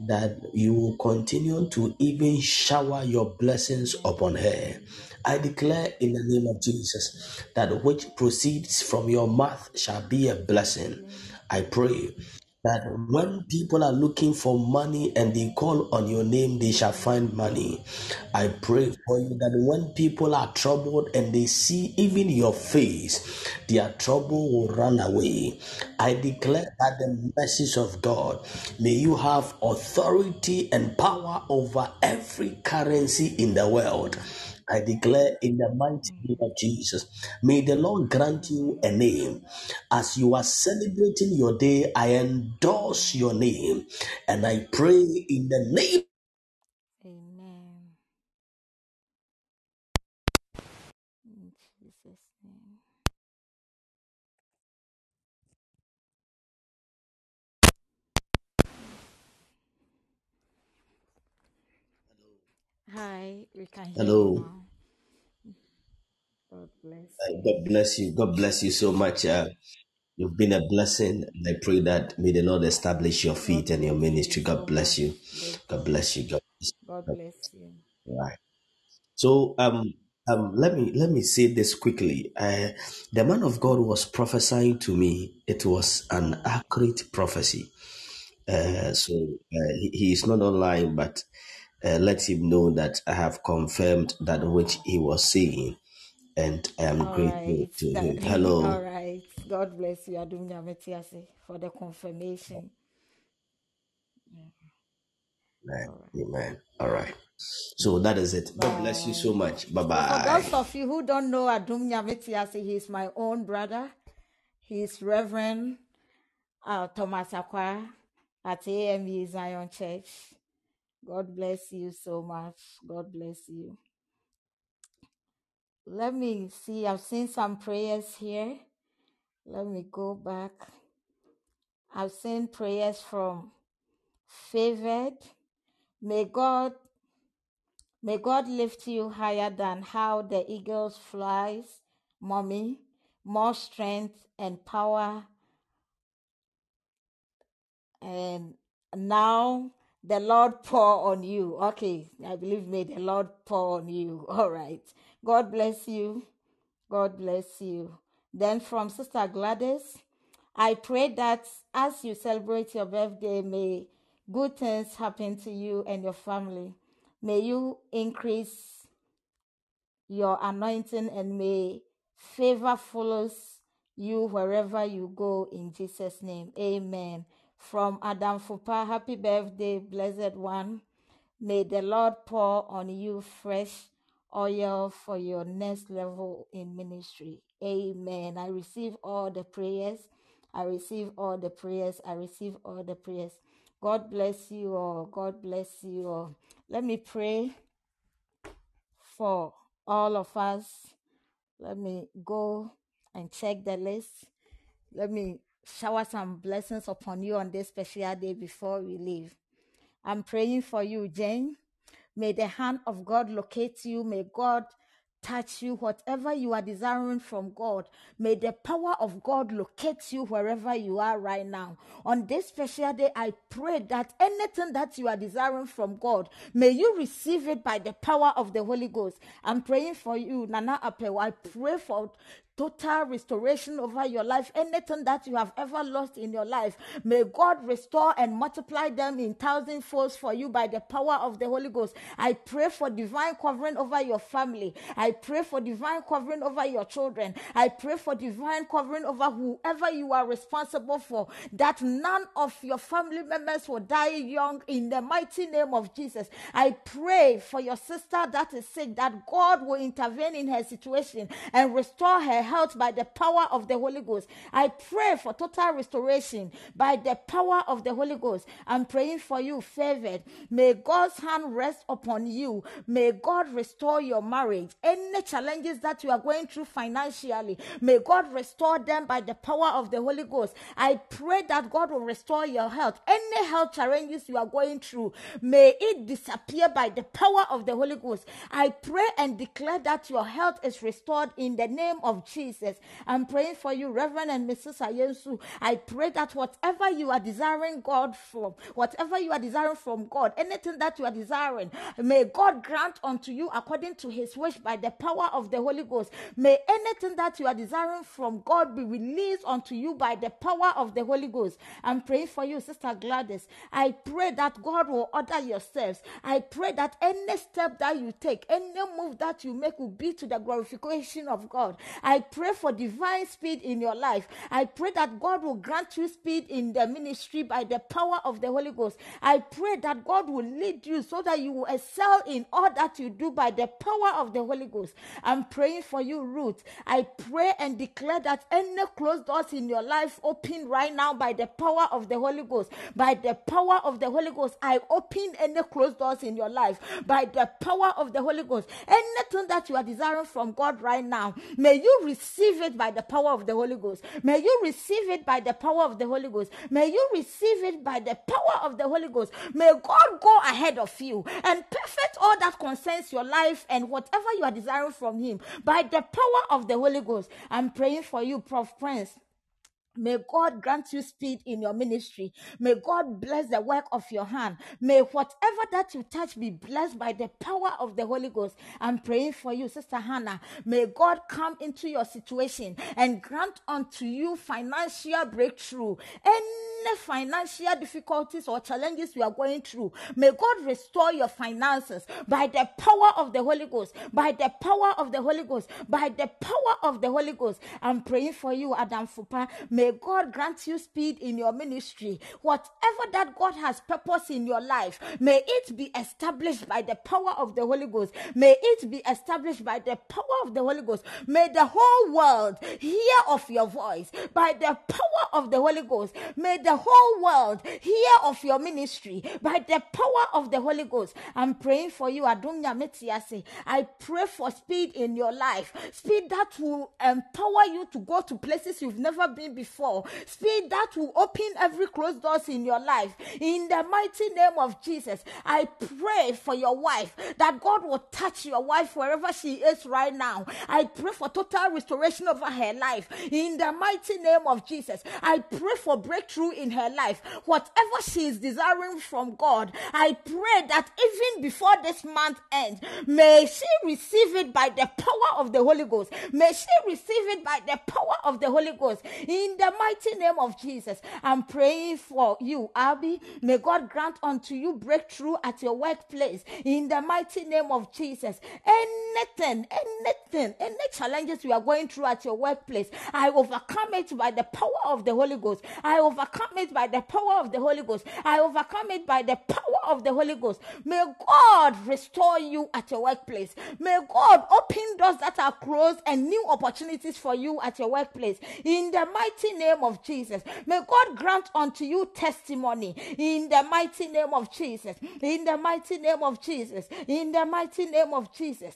that you will continue to even shower your blessings upon her. I declare in the name of Jesus that which proceeds from your mouth shall be a blessing. I pray that when people are looking for money and they call on your name, they shall find money. I pray for you that when people are troubled and they see even your face, their trouble will run away. I declare that the mercies of God may you have authority and power over every currency in the world. I declare in the mighty mm. name of Jesus, may the Lord grant you a name. As you are celebrating your day, I endorse your name and I pray in the name. Amen. In Jesus' name. Hi, we can hear you Hello. now. God bless Uh, you. God bless you. God bless you so much. Uh, you've been a blessing. And I pray that may the Lord establish your feet God and your bless you ministry. so God bless much. you. Great God prophet. bless you. God bless God you. bless you. Right. So um um let me let me say this quickly. Uh, the man of God was prophesying to me. It was an accurate prophecy. Uh, so uh, he, he is not online, but uh, let him know that I have confirmed that which he was saying, and I am All grateful right. to him. all Hello. right. God bless you, Adum Nyametiase, for the confirmation. Amen. All right. Amen. All right. So that is it. God bless you so much. Bye So for bye. those of you who don't know Adum Nyametiase, he's my own brother. He's Reverend uh, Thomas Akwa at AME Zion Church. God bless you so much. God bless you. Let me see. I've seen some prayers here. Let me go back. I've seen prayers from favored. May God may God lift you higher than how the eagles flies, mommy. More strength and power and now the Lord pour on you. Okay, I believe may the Lord pour on you. All right. God bless you. God bless you. Then from Sister Gladys, I pray that as you celebrate your birthday, may good things happen to you and your family. May you increase your anointing and may favor follows you wherever you go in Jesus' name. Amen. From Adam Fupa, happy birthday, blessed one. May the Lord pour on you fresh oil for your next level in ministry. Amen. I receive all the prayers. I receive all the prayers. I receive all the prayers. God bless you all. God bless you all. Let me pray for all of us. Let me go and check the list. Let me shower some blessings upon you on this special day before we leave. I'm praying for you, Jane. May the hand of God locate you. May God touch you, whatever you are desiring from God. May the power of God locate you wherever you are right now. On this special day, I pray that anything that you are desiring from God, may you receive it by the power of the Holy Ghost. I'm praying for you, Nana Apewa. I pray for total restoration over your life. Anything that you have ever lost in your life, may God restore and multiply them in thousand folds for you by the power of the Holy Ghost. I pray for divine covering over your family. I pray for divine covering over your children. I pray for divine covering over whoever you are responsible for, that none of your family members will die young in the mighty name of Jesus. I pray for your sister that is sick, that God will intervene in her situation and restore her health by the power of the Holy Ghost. I pray for total restoration by the power of the Holy Ghost. I'm praying for you, favored. May God's hand rest upon you. May God restore your marriage. Any challenges that you are going through financially, may God restore them by the power of the Holy Ghost. I pray that God will restore your health. Any health challenges you are going through, may it disappear by the power of the Holy Ghost. I pray and declare that your health is restored in the name of Jesus. I'm praying for you, Reverend and Mrs. Ayensu. I pray that whatever you are desiring God from, whatever you are desiring from God, anything that you are desiring, may God grant unto you according to his wish by the power of the Holy Ghost. May anything that you are desiring from God be released unto you by the power of the Holy Ghost. I'm praying for you, Sister Gladys. I pray that God will order your steps. I pray that any step that you take, any move that you make will be to the glorification of God. I pray for divine speed in your life. I pray that God will grant you speed in the ministry by the power of the Holy Ghost. I pray that God will lead you so that you will excel in all that you do by the power of the Holy Ghost. I'm praying for you, Ruth. I pray and declare that any closed doors in your life open right now by the power of the Holy Ghost. By the power of the Holy Ghost, I open any closed doors in your life. By the power of the Holy Ghost, anything that you are desiring from God right now, may you receive it by the power of the Holy Ghost. May you receive it by the power of the Holy Ghost. May you receive it by the power of the Holy Ghost. May God go ahead of you and perfect all that concerns your life and whatever you are desiring from Him by the power of the Holy Ghost. I'm praying for you, Prof. Prince. May God grant you speed in your ministry. May God bless the work of your hand. May whatever that you touch be blessed by the power of the Holy Ghost. I'm praying for you, Sister Hannah. May God come into your situation and grant unto you financial breakthrough. Any financial difficulties or challenges you are going through, may God restore your finances by the power of the Holy Ghost. By the power of the Holy Ghost. By the power of the Holy Ghost. I'm praying for you, Adam Fupa. May God grant you speed in your ministry. Whatever that God has purpose in your life, may it be established by the power of the Holy Ghost. May it be established by the power of the Holy Ghost. May the whole world hear of your voice by the power of the Holy Ghost. May the whole world hear of your ministry by the power of the Holy Ghost. I'm praying for you. I pray for speed in your life, speed that will empower you to go to places you've never been before, speed that will open every closed doors in your life. In the mighty name of Jesus, I pray for your wife that God will touch your wife wherever she is right now. I pray for total restoration over her life. In the mighty name of Jesus, I pray for breakthrough in her life. Whatever she is desiring from God, I pray that even before this month ends, may she receive it by the power of the Holy Ghost. May she receive it by the power of the Holy Ghost. In the mighty name of Jesus, I'm praying for you, Abby. May God grant unto you breakthrough at your workplace. In the mighty name of Jesus, anything, anything, any challenges you are going through at your workplace, I overcome it by the power of the Holy Ghost. I overcome it by the power of the Holy Ghost. I overcome it by the power of the Holy Ghost. May God restore you at your workplace. May God open doors that are closed and new opportunities for you at your workplace. In the mighty name of Jesus. May God grant unto you testimony. In the mighty name of Jesus. In the mighty name of Jesus. In the mighty name of Jesus.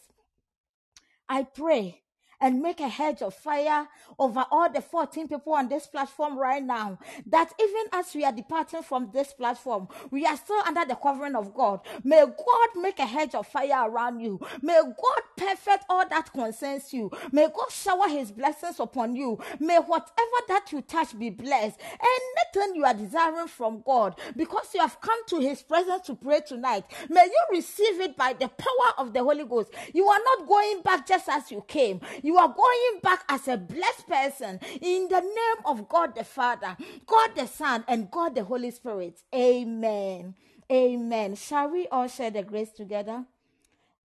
I pray and make a hedge of fire over all the 14 people on this platform right now. That even as we are departing from this platform, we are still under the covering of God. May God make a hedge of fire around you. May God perfect all that concerns you. May God shower his blessings upon you. May whatever that you touch be blessed. Anything you are desiring from God, because you have come to his presence to pray tonight, may you receive it by the power of the Holy Ghost. You are not going back just as you came. You are going back as a blessed person in the name of God the Father, God the Son, and God the Holy Spirit. Amen. Amen. Shall we all share the grace together?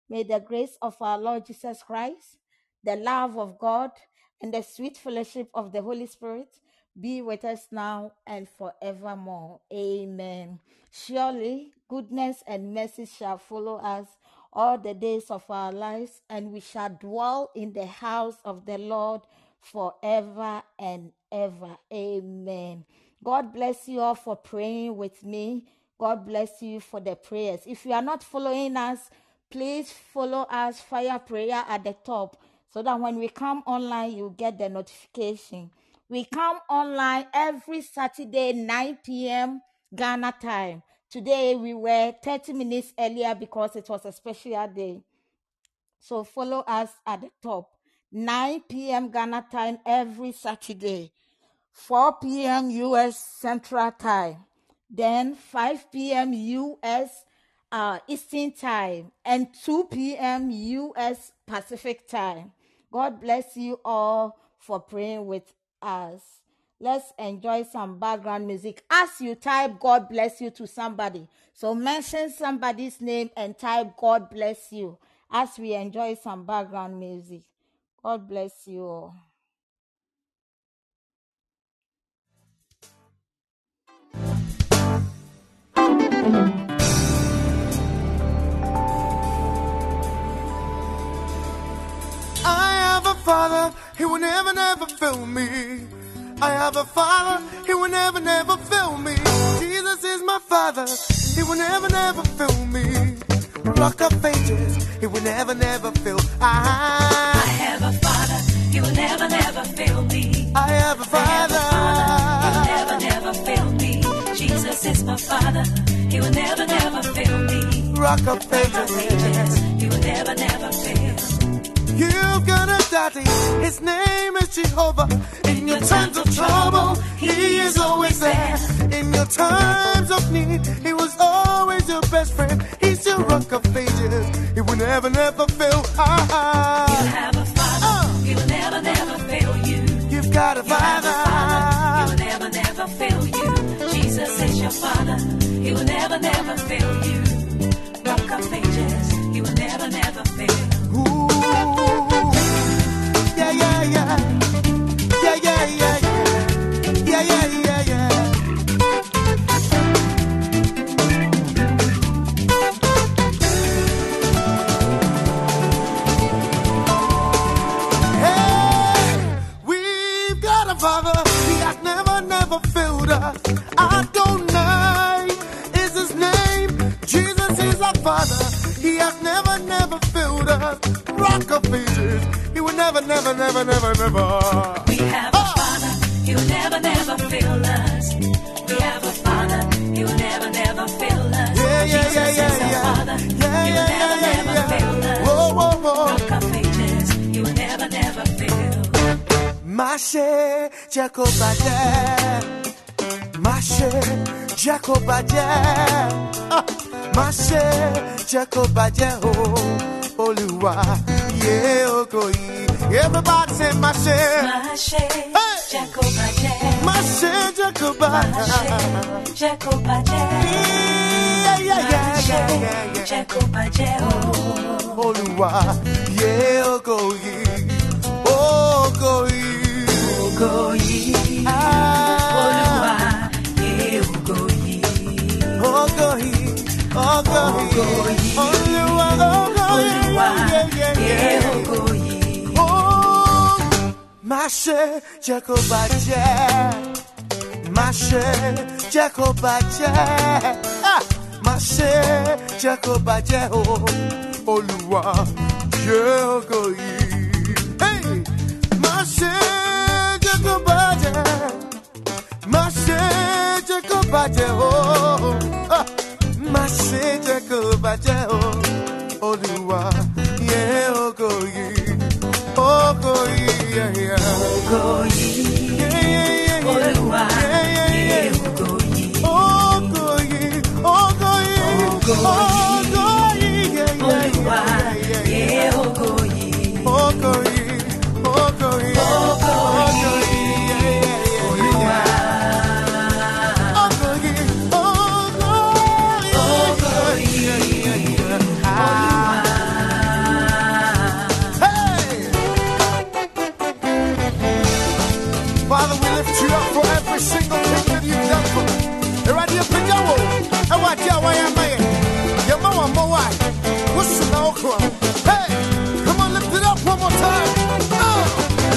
May the grace of our Lord Jesus Christ, the love of God, and the sweet fellowship of the Holy Spirit be with us now and forevermore. Amen. Surely goodness and mercy shall follow us all the days of our lives, and we shall dwell in the house of the Lord forever and ever. Amen. God bless you all for praying with me. God bless you for the prayers. If you are not following us, please follow us, Fire Prayer at the top, so that when we come online, you get the notification. We come online every Saturday, 9 p.m. Ghana time. Today we were 30 minutes earlier because it was a special day. So follow us at the top. 9 p.m. Ghana time every Saturday, 4 p.m. U.S. Central Time, then 5 p.m. U.S. Uh, Eastern Time, and 2 p.m. U.S. Pacific Time. God bless you all for praying with us. Let's enjoy some background music. As you type God bless you to somebody, so mention somebody's name and type God bless you as we enjoy some background music. God bless you all. I have a father, he will never, never fail me. I have a father, he will never, never fail me. Jesus is my father, he will never, never fail me. Rock of ages, he will never, never fail. I I, have a father, he will never, never fail me. I have a I have a father, he will never, never fail me. Jesus is my father, he will never, never fail me. Rock of ages, he will never, never fail. You've got a daddy, his name is Jehovah. In your times of trouble, he is always there. In your times of need, he was always your best friend. He's your rock of ages, he will never, never fail. Ah, You ah. have a father, he will never, never fail you. You've got a You have a father, he will never, never fail you. Jesus is your father, he will never, never fail never, never, never, never. We have a father, he will never, never fail us. We have a father, he will never, never fail us. Yeah, yeah, Jesus yeah, yeah, is our yeah. father, Yeah, yeah, never, yeah, never yeah, fail us. Whoa, whoa, whoa. Rock of ages, never, never fail. Mashe Jacobade Mashe Jacobade Ah, Mashe Jacobade Oh Oluwa Ye Okoyi Everybody say Mashe Mashe, Hey! Jacobade, Mashe Jacobade Mashe, Jacobade, Yeah, yeah, yeah, yeah, yeah, yeah. Jacobade, oh. Oluwa Ye Okoyi Okoyi Ogoyi, Ah Oluwa, ye Ogoyi. Ogoyi, Ogoyi, Ogoyi. Oluwa, jẹ́ ṣe jẹ́ kó bàjẹ́, Ah, ṣe jẹ́ kó Olúwa, yé ògo yìí. Hey! Jẹ́. Má ṣe jẹ́ kó bàjẹ́. Ah, Má ṣe jẹ́ kó bàjẹ́ o. Olúwa yẹ ògo. Ògo yìí. Olúwa, ògo Ògo